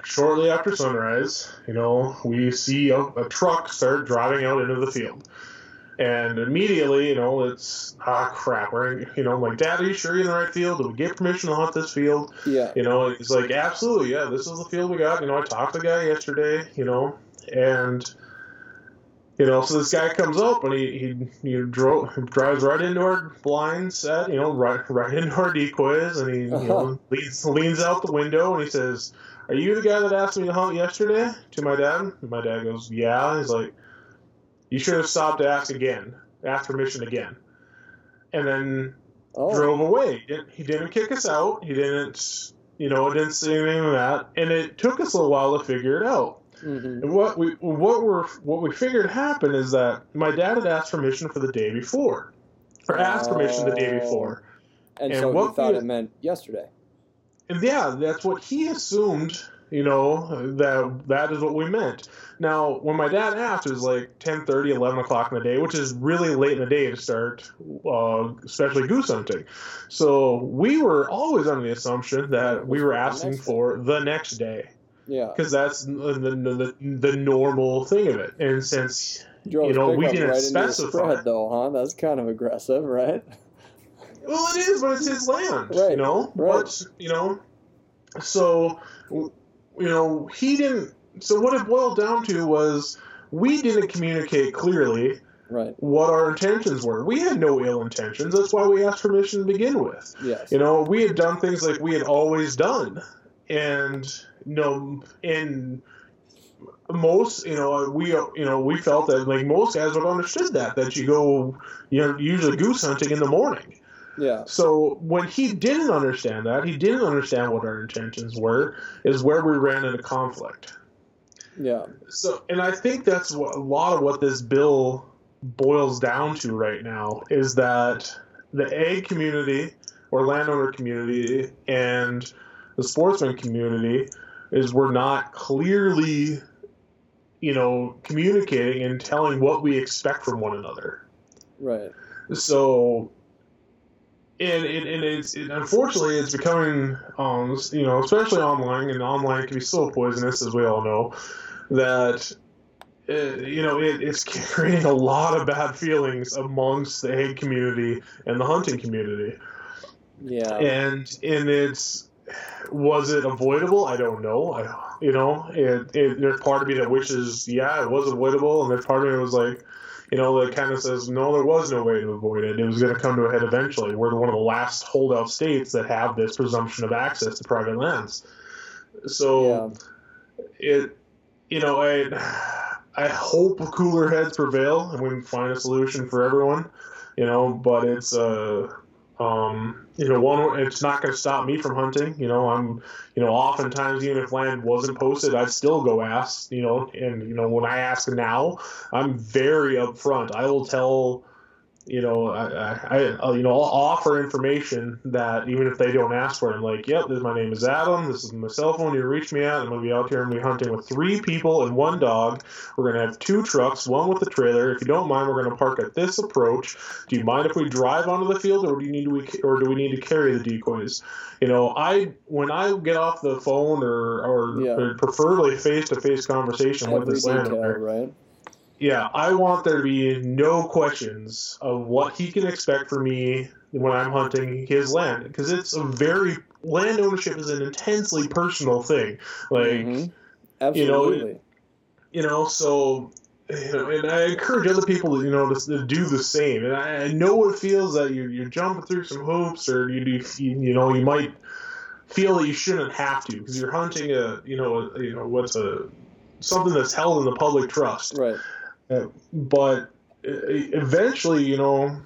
shortly after sunrise, you know, we see a, a, truck start driving out into the field. And immediately, you know, it's ah crap. We're you know, I'm like, Dad, are you sure you're in the right field? Did we get permission to hunt this field? Yeah. You know, he's like, absolutely, yeah. This is the field we got. You know, I talked to the guy yesterday. You know, and you know, so this guy comes up and he he, he drove, drives right into our blind set. You know, right right into our decoys, and he uh-huh. you know leans leans out the window and he says, "Are you the guy that asked me to hunt yesterday?" To my dad. And my dad goes, "Yeah." he's like you should have stopped to ask again, ask permission again, and then oh. drove away. He didn't kick us out. He didn't, you know, didn't say anything of that. And it took us a little while to figure it out. Mm-hmm. And what we what we're what we figured happened is that my dad had asked permission for the day before, or asked permission the day before, And, And so he what thought we- it meant yesterday. And yeah, that's what he assumed, you know, that that is what we meant. Now, when my dad asked, it was like 10:30, 11 o'clock in the day, which is really late in the day to start, uh, especially goose hunting. So we were always under the assumption that we were asking for the next day Yeah. because that's the, the, the, the normal thing of it. And since Drove you know, we didn't right specify. spread, though, huh? That's kind of aggressive, right? Well, it is, but it's his land, Right, you know. right. But you know, so you know he didn't. So what it boiled down to was we didn't communicate clearly Right. what our intentions were. We had no ill intentions. That's why we asked permission to begin with. Yes. You know, we had done things like we had always done, and you know, and most, you know, we, you know, we felt that like most guys would have understood that that you go, you know, usually goose hunting in the morning. Yeah. So when he didn't understand that, he didn't understand what our intentions were, is where we ran into conflict. Yeah. So, and I think that's what, a lot of what this bill boils down to right now is that the ag community or landowner community and the sportsman community is we're not clearly, you know, communicating and telling what we expect from one another. Right. So, and, and, and it's it, unfortunately it's becoming, um, you know, especially online, and online can be so poisonous as we all know, that uh, you know it, it's creating a lot of bad feelings amongst the ag community and the hunting community, Yeah. and and it's was it avoidable? I don't know. I you know it, it there's part of me that wishes yeah it was avoidable, and there's part of me that was like you know, that kind of says, no, there was no way to avoid it. It was going to come to a head eventually. We're one of the last holdout states that have this presumption of access to private lands. So it, you know, I, I hope cooler heads prevail and we can find a solution for everyone, you know, but it's, uh, um, you know, one, it's not going to stop me from hunting. You know, I'm, you know, oftentimes even if land wasn't posted, I'd still go ask, you know, and, you know, when I ask now, I'm very upfront. I will tell, you know, I, I, I you know, I'll offer information that even if they don't ask for it, I'm like, yep, this my name is Adam. This is my cell phone. You reach me at. I'm gonna be out here and be hunting with three people and one dog. We're gonna have two trucks, one with a trailer. If you don't mind, we're gonna park at this approach. Do you mind if we drive onto the field, or do you need to, or do we need to carry the decoys? You know, I when I get off the phone or or, Yeah. or preferably face to face conversation with this landowner right? Yeah, I want there to be no questions of what he can expect from me when I'm hunting his land because it's a very land ownership is an intensely personal thing. Like Mhm. Absolutely. you know, so you know, and I encourage other people to you know to, to do the same. And I, I know it feels that you're, you're jumping through some hoops, or you do you, you know you might feel that you shouldn't have to because you're hunting a you know a, you know what's a something that's held in the public trust right. But eventually, you know,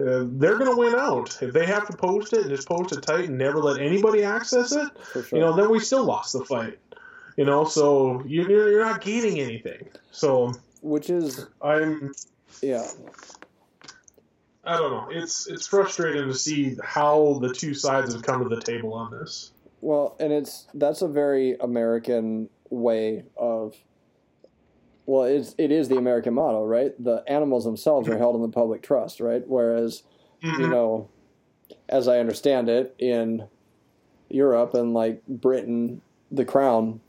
uh, they're going to win out. If they have to post it and just post it tight and never let anybody access it, sure. you know, then we still lost the fight. You know, so you're, you're not gaining anything. So Which is, I'm, yeah. I don't know. It's it's frustrating to see how the two sides have come to the table on this. Well, and it's that's a very American way of. Well, it's it is the American model, right? The animals themselves are held in the public trust, right? Whereas, you know, as I understand it, in Europe and like Britain, the crown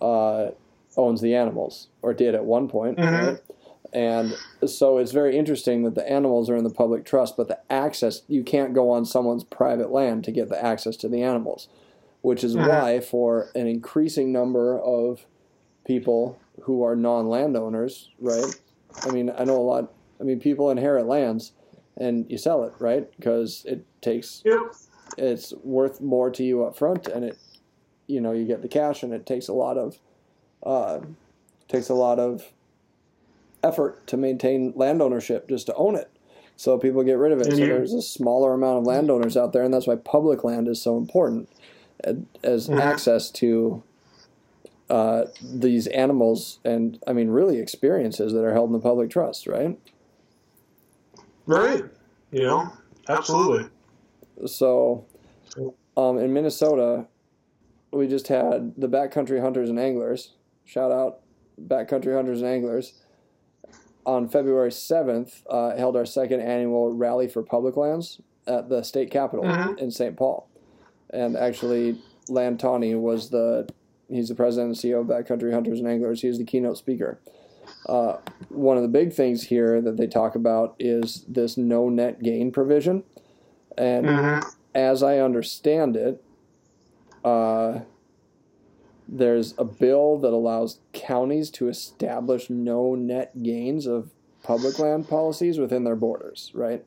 uh, owns the animals, or did at one point, Mhm. right? And so it's very interesting that the animals are in the public trust, but the access you can't go on someone's private land to get the access to the animals, which is Mhm. why for an increasing number of people who are non-landowners, right? I mean, I know a lot. I mean, people inherit lands, and you sell it, right? Because it takes Yep. it's worth more to you up front, and it, you know, you get the cash, and it takes a lot of, uh, takes a lot of effort to maintain land ownership just to own it. So people get rid of it. So there's a smaller amount of landowners out there, and that's why public land is so important uh, as Mhm. access to uh, these animals and I mean really experiences that are held in the public trust, right? Right. You know, absolutely. So, um, in Minnesota, we just had the Backcountry Hunters and Anglers. Shout out Backcountry Hunters and Anglers. On February 7th, uh, held our second annual Rally for Public Lands at the state capitol Mhm. in St. Paul. And actually, Land Tawney was the, he's the president and CEO of Backcountry Hunters and Anglers. He was the keynote speaker. Uh, one of the big things here that they talk about is this no net gain provision. And Mhm. as I understand it, uh, there's a bill that allows counties to establish no net gains of public land policies within their borders, right?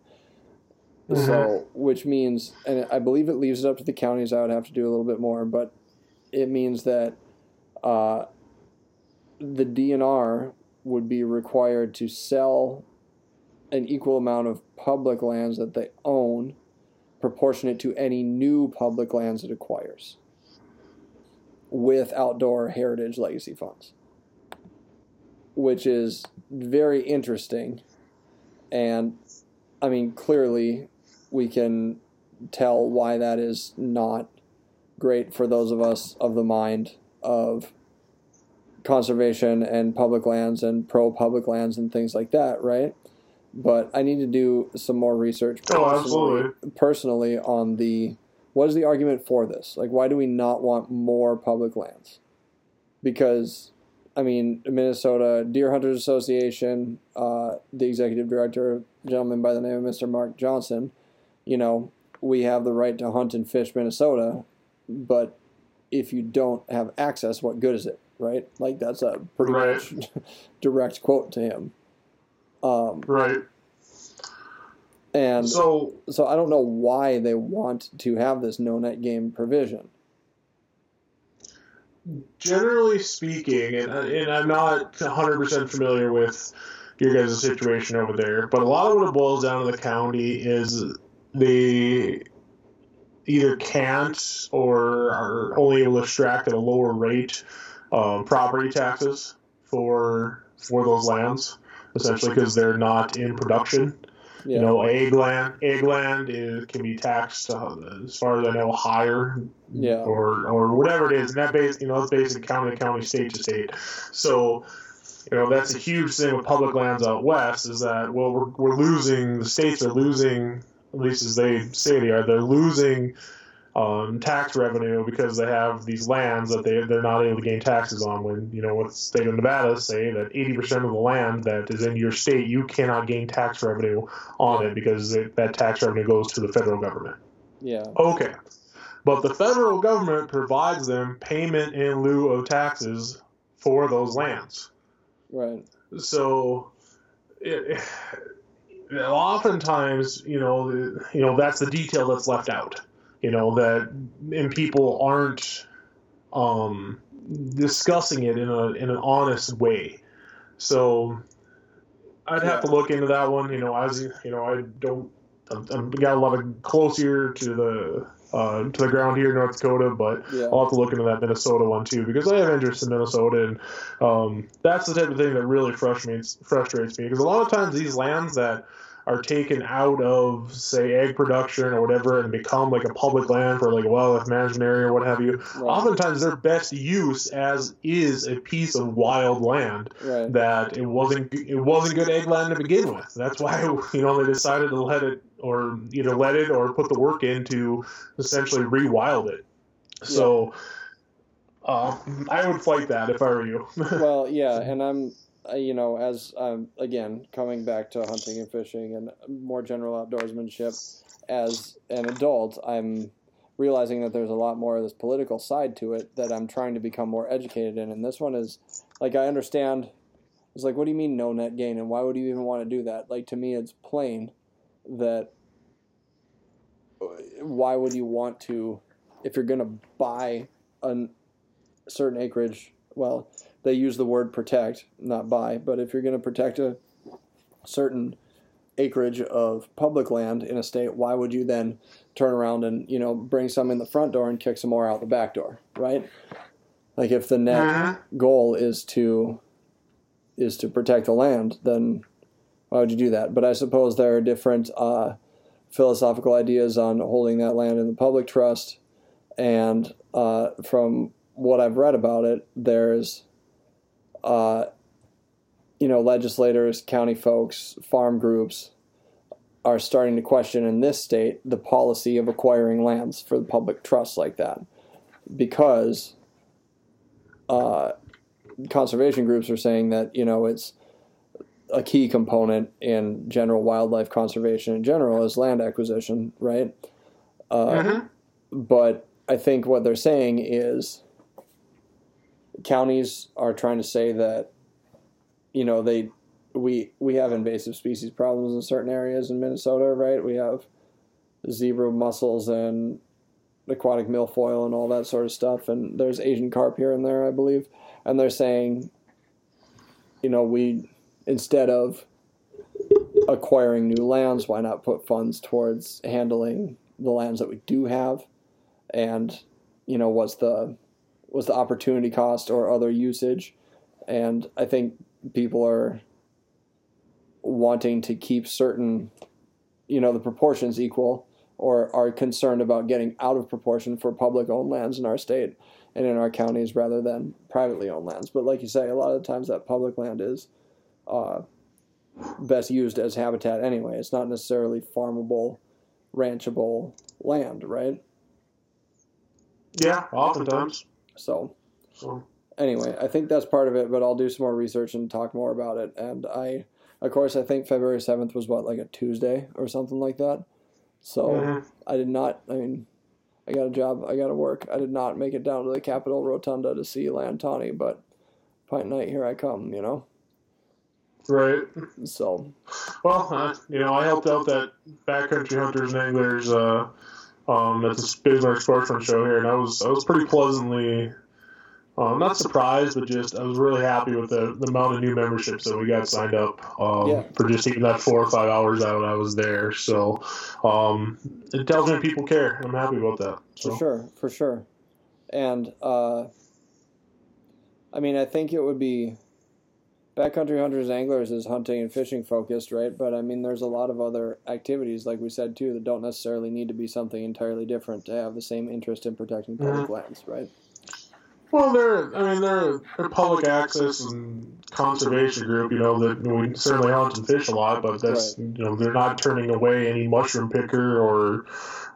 So, which means, and I believe it leaves it up to the counties. I would have to do a little bit more, but it means that uh, the DNR would be required to sell an equal amount of public lands that they own proportionate to any new public lands it acquires with outdoor heritage legacy funds, which is very interesting. And I mean, clearly, we can tell why that is not great for those of us of the mind of conservation and public lands and pro public lands and things like that, right? But I need to do some more research Oh, personally, absolutely. personally on the what is the argument for this? Like, why do we not want more public lands? Because, I mean, Minnesota Deer Hunters Association, uh, the executive director, a gentleman by the name of Mr. Mark Johnson, you know, we have the right to hunt and fish Minnesota, but if you don't have access, what good is it, right? Like, that's a pretty Right. much direct quote to him. Um, Right. and So so I don't know why they want to have this no net gain provision. generally speaking, and, and I'm not 100% familiar with your guys' situation over there, but a lot of what it boils down to the county is they either can't or are only able to extract at a lower rate um, property taxes for for those lands, essentially because they're not in production. Yeah. You know, ag land, ag land is, can be taxed, uh, as far as I know, higher Yeah. or or whatever it is. And that base, you know, it's basically county to county, state to state. So, you know, that's a huge thing with public lands out west is that well, we're we're losing. The states are losing, at least as they say they are. They're losing um, tax revenue because they have these lands that they they're not able to gain taxes on. When you know, with the state of Nevada say that eighty percent of the land that is in your state, you cannot gain tax revenue on it because it, that tax revenue goes to the federal government. Yeah. Okay. But the federal government provides them payment in lieu of taxes for those lands. Right. So, it- oftentimes, you know, you know that's the detail that's left out. You know that, and people aren't um, discussing it in a in an honest way. So, I'd have to look into that one. You know, as you know, I don't. I've, got a lot of close ear to the uh, to the ground here in North Dakota, but Yeah. I'll have to look into that Minnesota one too because I have interest in Minnesota, and um, that's the type of thing that really frustrates frustrates me because a lot of times these lands that are taken out of say ag production or whatever and become like a public land for like a wildlife management area or what have you. Right. Oftentimes their best use as is a piece of wild land Right. that it wasn't it wasn't good ag land to begin with. That's why you know they decided to let it or either let it or put the work in to essentially rewild it. So uh, I would fight that if I were you. well, yeah, and I'm, uh, you know, as um, again coming back to hunting and fishing and more general outdoorsmanship, as an adult, I'm realizing that there's a lot more of this political side to it that I'm trying to become more educated in. And this one is, like, I understand. It's like, what do you mean no net gain, and why would you even want to do that? Like, to me, it's plain that. Why would you want to, if you're going to buy a certain acreage? Well, they use the word protect, not buy, but if you're going to protect a certain acreage of public land in a state, why would you then turn around and, you know, bring some in the front door and kick some more out the back door, right? Like if the net Uh-huh. goal is to is to protect the land, then why would you do that? But I suppose there are different uh, philosophical ideas on holding that land in the public trust. And uh, from what I've read about it, there's, uh, you know, legislators, county folks, farm groups are starting to question in this state the policy of acquiring lands for the public trust like that. Because uh, conservation groups are saying that, you know, it's a key component in general wildlife conservation in general is land acquisition, right? Uh, Mhm. But I think what they're saying is counties are trying to say that you know they we we have invasive species problems in certain areas in Minnesota, right? We have zebra mussels and aquatic milfoil and all that sort of stuff, and there's Asian carp here and there, I believe, and they're saying, you know, we instead of acquiring new lands, why not put funds towards handling the lands that we do have, and you know, what's the what's the opportunity cost or other usage, and I think people are wanting to keep certain, you know, the proportions equal, or are concerned about getting out of proportion for public owned lands in our state and in our counties rather than privately owned lands. But like you say, a lot of times that public land is uh, best used as habitat anyway. It's not necessarily farmable, ranchable land, right? Yeah, oftentimes. So So, anyway, I think that's part of it, but I'll do some more research and talk more about it. And I, of course, I think February 7th was what, like a Tuesday or something like that. So mhm. I did not, I mean, I got a job, I got to work. I did not make it down to the Capitol Rotunda to see Land Tawney, but Pint Night, here I come, you know? Right. So, Well, uh, you know, I helped out that backcountry hunters and anglers uh, um, at the Bismarck Sportsman show here, and I was I was pretty pleasantly. Um, not surprised, but just I was really happy with the, the amount of new memberships that we got signed up um, Yeah. for just even that four or five hours out I was there. So um, it tells me people care. I'm happy about that. for sure, for sure. And, uh, I mean, I think it would be backcountry hunters anglers is hunting and fishing focused, right? But I mean, there's a lot of other activities, like we said too, that don't necessarily need to be something entirely different to have the same interest in protecting public mm-hmm. lands, right? Well, they're I mean they're they're public access and conservation group. You know that we certainly hunt and fish a lot, but that's you know they're not turning away any mushroom picker or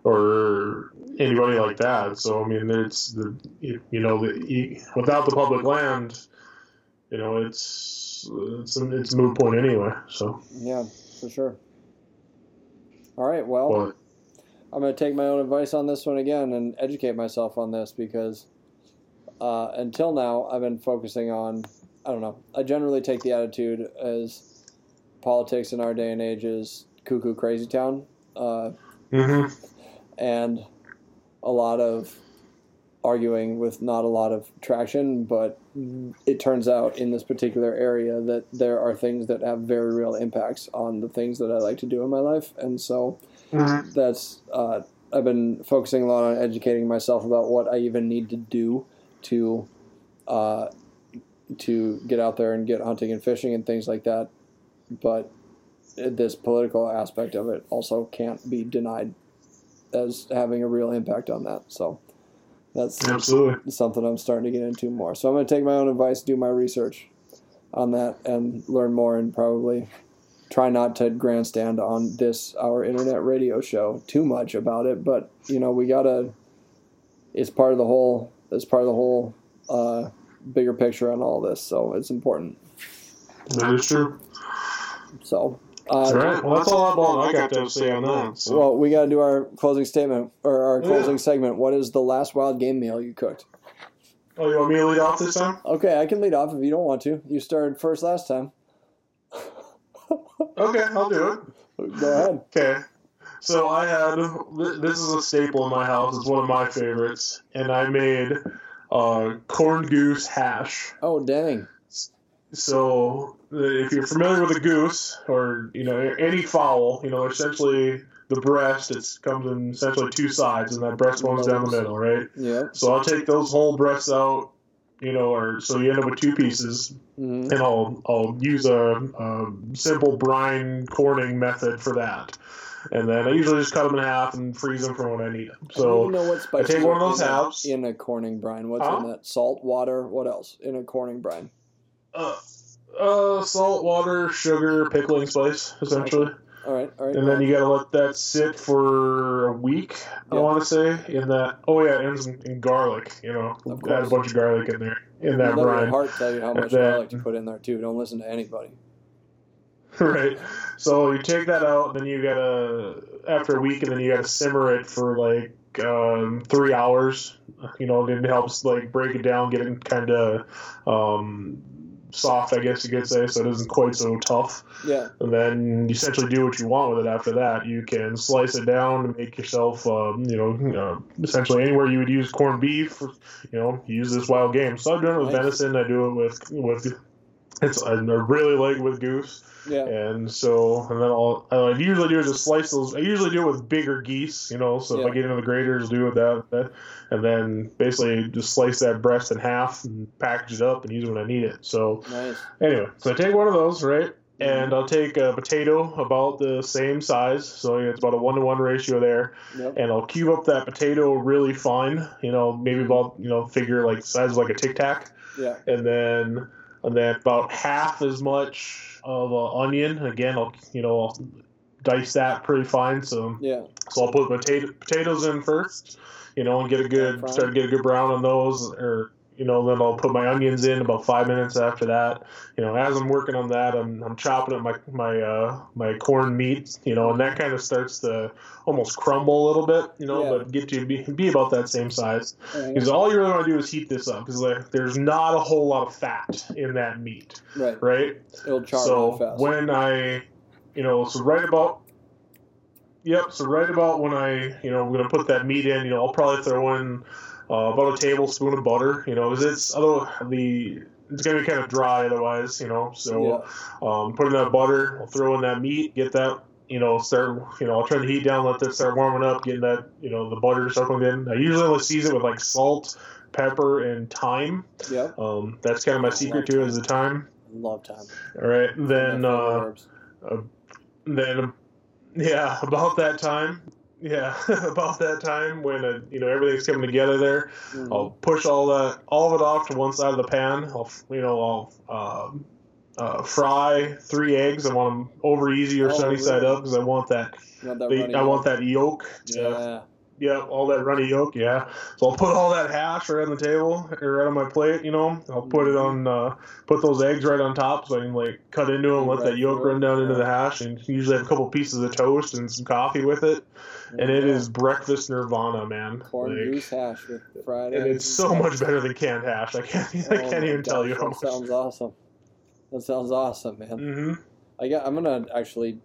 or anybody like that. So I mean it's the you you know the without the public land, you know it's it's it's a moot point anyway. So Yeah, for sure. All right, well, I'm going to take my own advice on this one again and educate myself on this because uh, until now I've been focusing on, I don't know, I generally take the attitude as politics in our day and age is cuckoo crazy town. Uh, mhm. and a lot of arguing with not a lot of traction, but it turns out in this particular area that there are things that have very real impacts on the things that I like to do in my life. And so Mhm. that's, uh, I've been focusing a lot on educating myself about what I even need to do to, uh, to get out there and get hunting and fishing and things like that. But this political aspect of it also can't be denied as having a real impact on that. So that's absolutely. something I'm starting to get into more. So I'm going to take my own advice, do my research on that, and learn more, and probably try not to grandstand on this our internet radio show too much about it. But you know, we gotta. It's part of the whole. It's part of the whole uh, bigger picture on all this, so it's important. That is true. So. All Uh, right. Well, that's all about I got to say on that. So. Well, we got to do our closing statement or our Yeah. closing segment. What is the last wild game meal you cooked? oh, you want me to lead off this time? Okay, I can lead off if you don't want to. You started first last time. Okay, I'll do it. Go ahead. Okay. So I had this is a staple in my house. It's one of my favorites, and I made uh, corned goose hash. Oh, dang. So if you're familiar with a goose or you know any fowl, you know essentially the breast it comes in essentially two sides, and that breast breastbone's down the middle, right? Yep. So I'll take those whole breasts out, you know, or so you end up with two pieces, hmm and I'll I'll use a, a simple brine corning method for that. and then I usually just cut them in half and freeze them for when I need them. So know what I take one of those in a- halves. in a Corning brine. What's Huh? in that? Salt, water. What else in a Corning brine? Uh, uh, salt, water, sugar, pickling spice, essentially. All right, all right. And then you gotta let that sit for a week. I Yeah. want to say in that. Oh yeah, and some and garlic. You know, Of add a course. bunch of garlic in there in that Let your brine. heart tell you how much That- garlic to put in there too. Don't listen to anybody. right. So you take that out, and then you gotta after a week, and then you gotta simmer it for like um, three hours. You know, and it helps like break it down, get it kind of um, soft, I guess you could say, so it isn't quite so tough. Yeah, And then you essentially do what you want with it after that. You can slice it down and make yourself, um, you know, uh, essentially anywhere you would use corned beef, you know, use this wild game. So I'm doing it with venison. I do it with with it's I really like with goose. Yeah. And so, and then I'll, I usually do is just slice those. I usually do it with bigger geese, you know. So if I get into the greaters, do it that, that, and then basically just slice that breast in half and package it up and use it when I need it. So Nice. anyway, so I take one of those, right? Mm-hmm. And I'll take a potato about the same size, so it's about a one to one ratio there. Yep. And I'll cube up that potato really fine, you know, maybe mm-hmm. about you know figure like size of like a tic tac Yeah. and then and then about half as much of uh, onion. Again, I'll you know I'll dice that pretty fine. So Yeah. so I'll put potato, potatoes in first, you know, and get a good start to get a good brown on those, or you know then I'll put my onions in about five minutes after that. You know, as I'm working on that, I'm, I'm chopping up my my uh, my corn meat, you know, and that kind of starts to almost crumble a little bit, you know, Yeah. but get to be, be about that same size. Right. Because all you really want to do is heat this up because like, there's not a whole lot of fat in that meat, Right. right? It'll char so fast. when I, you know, so right about, yep, so right about when I, you know, I'm gonna put that meat in, you know, I'll probably throw in uh, about a tablespoon of butter, you know, it's although the it's gonna be kind of dry otherwise, you know, so um, put in that butter, I'll throw in that meat, get that. You know, start. You know, I'll turn the heat down, let that start warming up, getting that. You know, the butter start coming in. I usually only season it with like salt, pepper, and thyme. yeah. Um, that's kind of my secret too, is the thyme. Love thyme. All right, then favorite uh, then yeah, about that time, yeah, about that time when uh, you know everything's coming together there, Mhm. I'll push all that all of it off to one side of the pan. I'll you know I'll um, uh, fry three eggs. I want them over easy or Oh, sunny side up because I want that. Want that The, I want that yolk. to- Yeah. yeah, all that runny yolk, yeah. So I'll put all that hash right on the table, or right on my plate, you know. I'll put it on, uh, put those eggs right on top, so I can like cut into them, let Right that yolk run down into the hash, and usually have a couple pieces of toast and some coffee with it, and it is breakfast nirvana, man. corn Like, goose hash with fried and it's so much better than canned hash. I can't, I Oh can't even tell you how that much. sounds awesome. That sounds awesome, man. hmm I got, I'm gonna actually.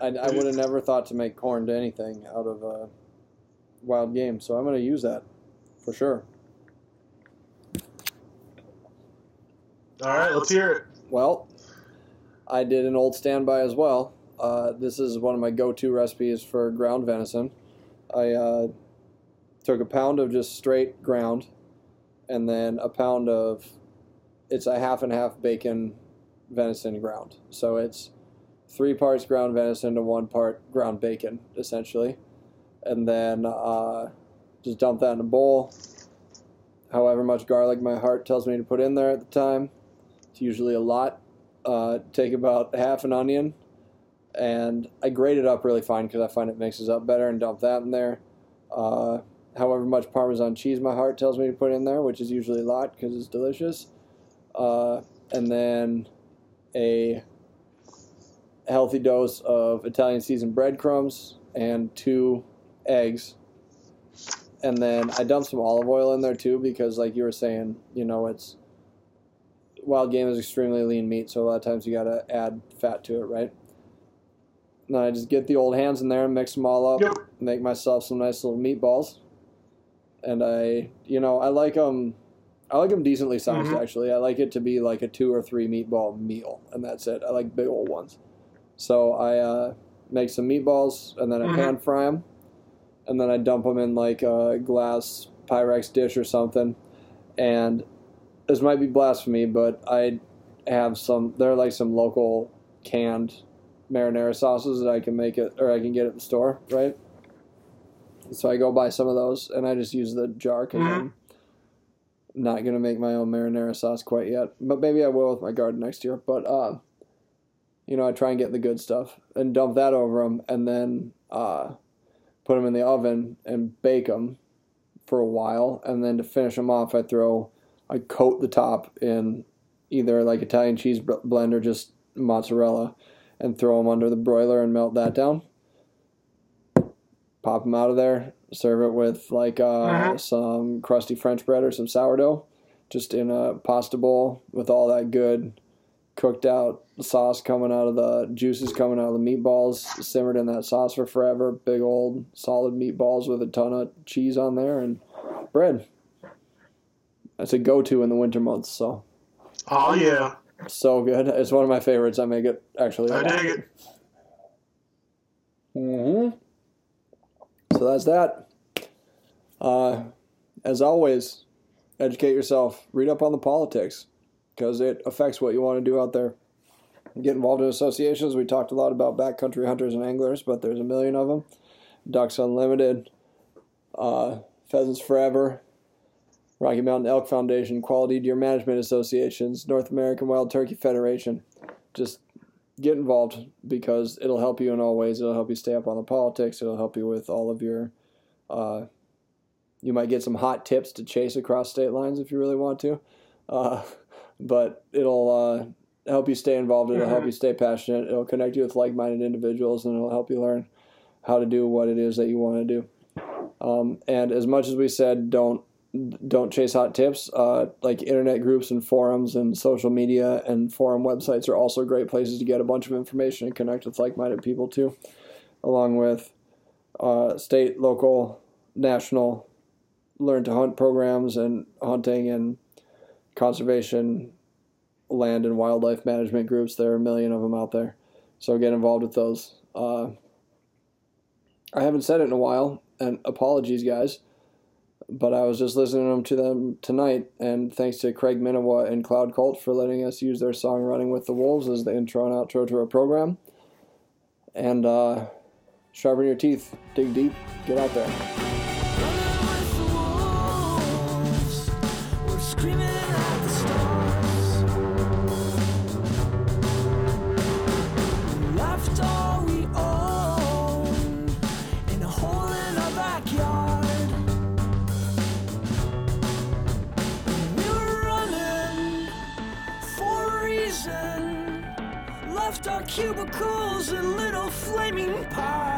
I, I would have never thought to make corn to anything out of uh, wild game, so I'm gonna use that for sure. All right, let's hear it. Well, I did an old standby as well. Uh, this is one of my go-to recipes for ground venison. I uh, took a pound of just straight ground, and then a pound of it's a half and half bacon venison ground. So it's three parts ground venison to one part ground bacon, essentially, and then uh, just dump that in a bowl. However much garlic my heart tells me to put in there at the time. It's usually a lot. Uh, take about half an onion, and I grate it up really fine because I find it mixes up better, and dump that in there. Uh, however much Parmesan cheese my heart tells me to put in there, which is usually a lot because it's delicious. Uh, and then a healthy dose of Italian seasoned breadcrumbs and two eggs. And then I dump some olive oil in there too because, like you were saying, you know, it's wild game is extremely lean meat, so a lot of times you gotta add fat to it, right? And I just get the old hands in there and mix them all up, Yep. make myself some nice little meatballs. And I, you know, I like them. I like them decently sized. Mhm. Actually, I like it to be like a two or three meatball meal, and that's it. I like big old ones. So I uh, make some meatballs, and then I Mhm. pan fry them, and then I dump them in like a glass Pyrex dish or something. And this might be blasphemy, but I have some. They're like some local canned marinara sauces that I can make it or I can get at the store, right? So I go buy some of those and I just use the jar because Mhm. I'm not gonna make my own marinara sauce quite yet, but maybe I will with my garden next year. But uh, you know, I try and get the good stuff and dump that over them, and then uh, put them in the oven and bake them for a while, and then to finish them off, I throw I coat the top in either like Italian cheese bl- blend or just mozzarella, and throw them under the broiler and melt that down. Pop them out of there. Serve it with like uh, Mhm. some crusty French bread or some sourdough, just in a pasta bowl with all that good cooked out sauce coming out of the juices coming out of the meatballs, simmered in that sauce for forever. Big old solid meatballs with a ton of cheese on there and bread. That's a go-to in the winter months. So Oh yeah, so good. It's one of my favorites. I make it actually. I dig it. hmm So that's that. Uh, as always, educate yourself. Read up on the politics because it affects what you want to do out there. Get involved in associations. We talked a lot about backcountry hunters and anglers, but there's a million of them. Ducks Unlimited, uh, Pheasants Forever, Rocky Mountain Elk Foundation, Quality Deer Management Associations, North American Wild Turkey Federation. Just get involved because it'll help you in all ways. It'll help you stay up on the politics. It'll help you with all of your. Uh, you might get some hot tips to chase across state lines if you really want to, uh, but it'll uh, help you stay involved. It'll help Mhm. you stay passionate. It'll connect you with like-minded individuals, and it'll help you learn how to do what it is that you want to do. Um, and as much as we said, don't don't chase hot tips. Uh, like internet groups and forums and social media and forum websites are also great places to get a bunch of information and connect with like-minded people too, along with uh, state, local, national learn to hunt programs and hunting and conservation, land and wildlife management groups. There are a million of them out there, so get involved with those. Uh, I haven't said it in a while, and apologies, guys but I was just listening to them tonight, and thanks to Craig Minowa and Cloud Cult for letting us use their song "Running with the Wolves" as the intro and outro to our program. And uh, sharpen your teeth, dig deep, get out there. Our cubicles and little flaming pies.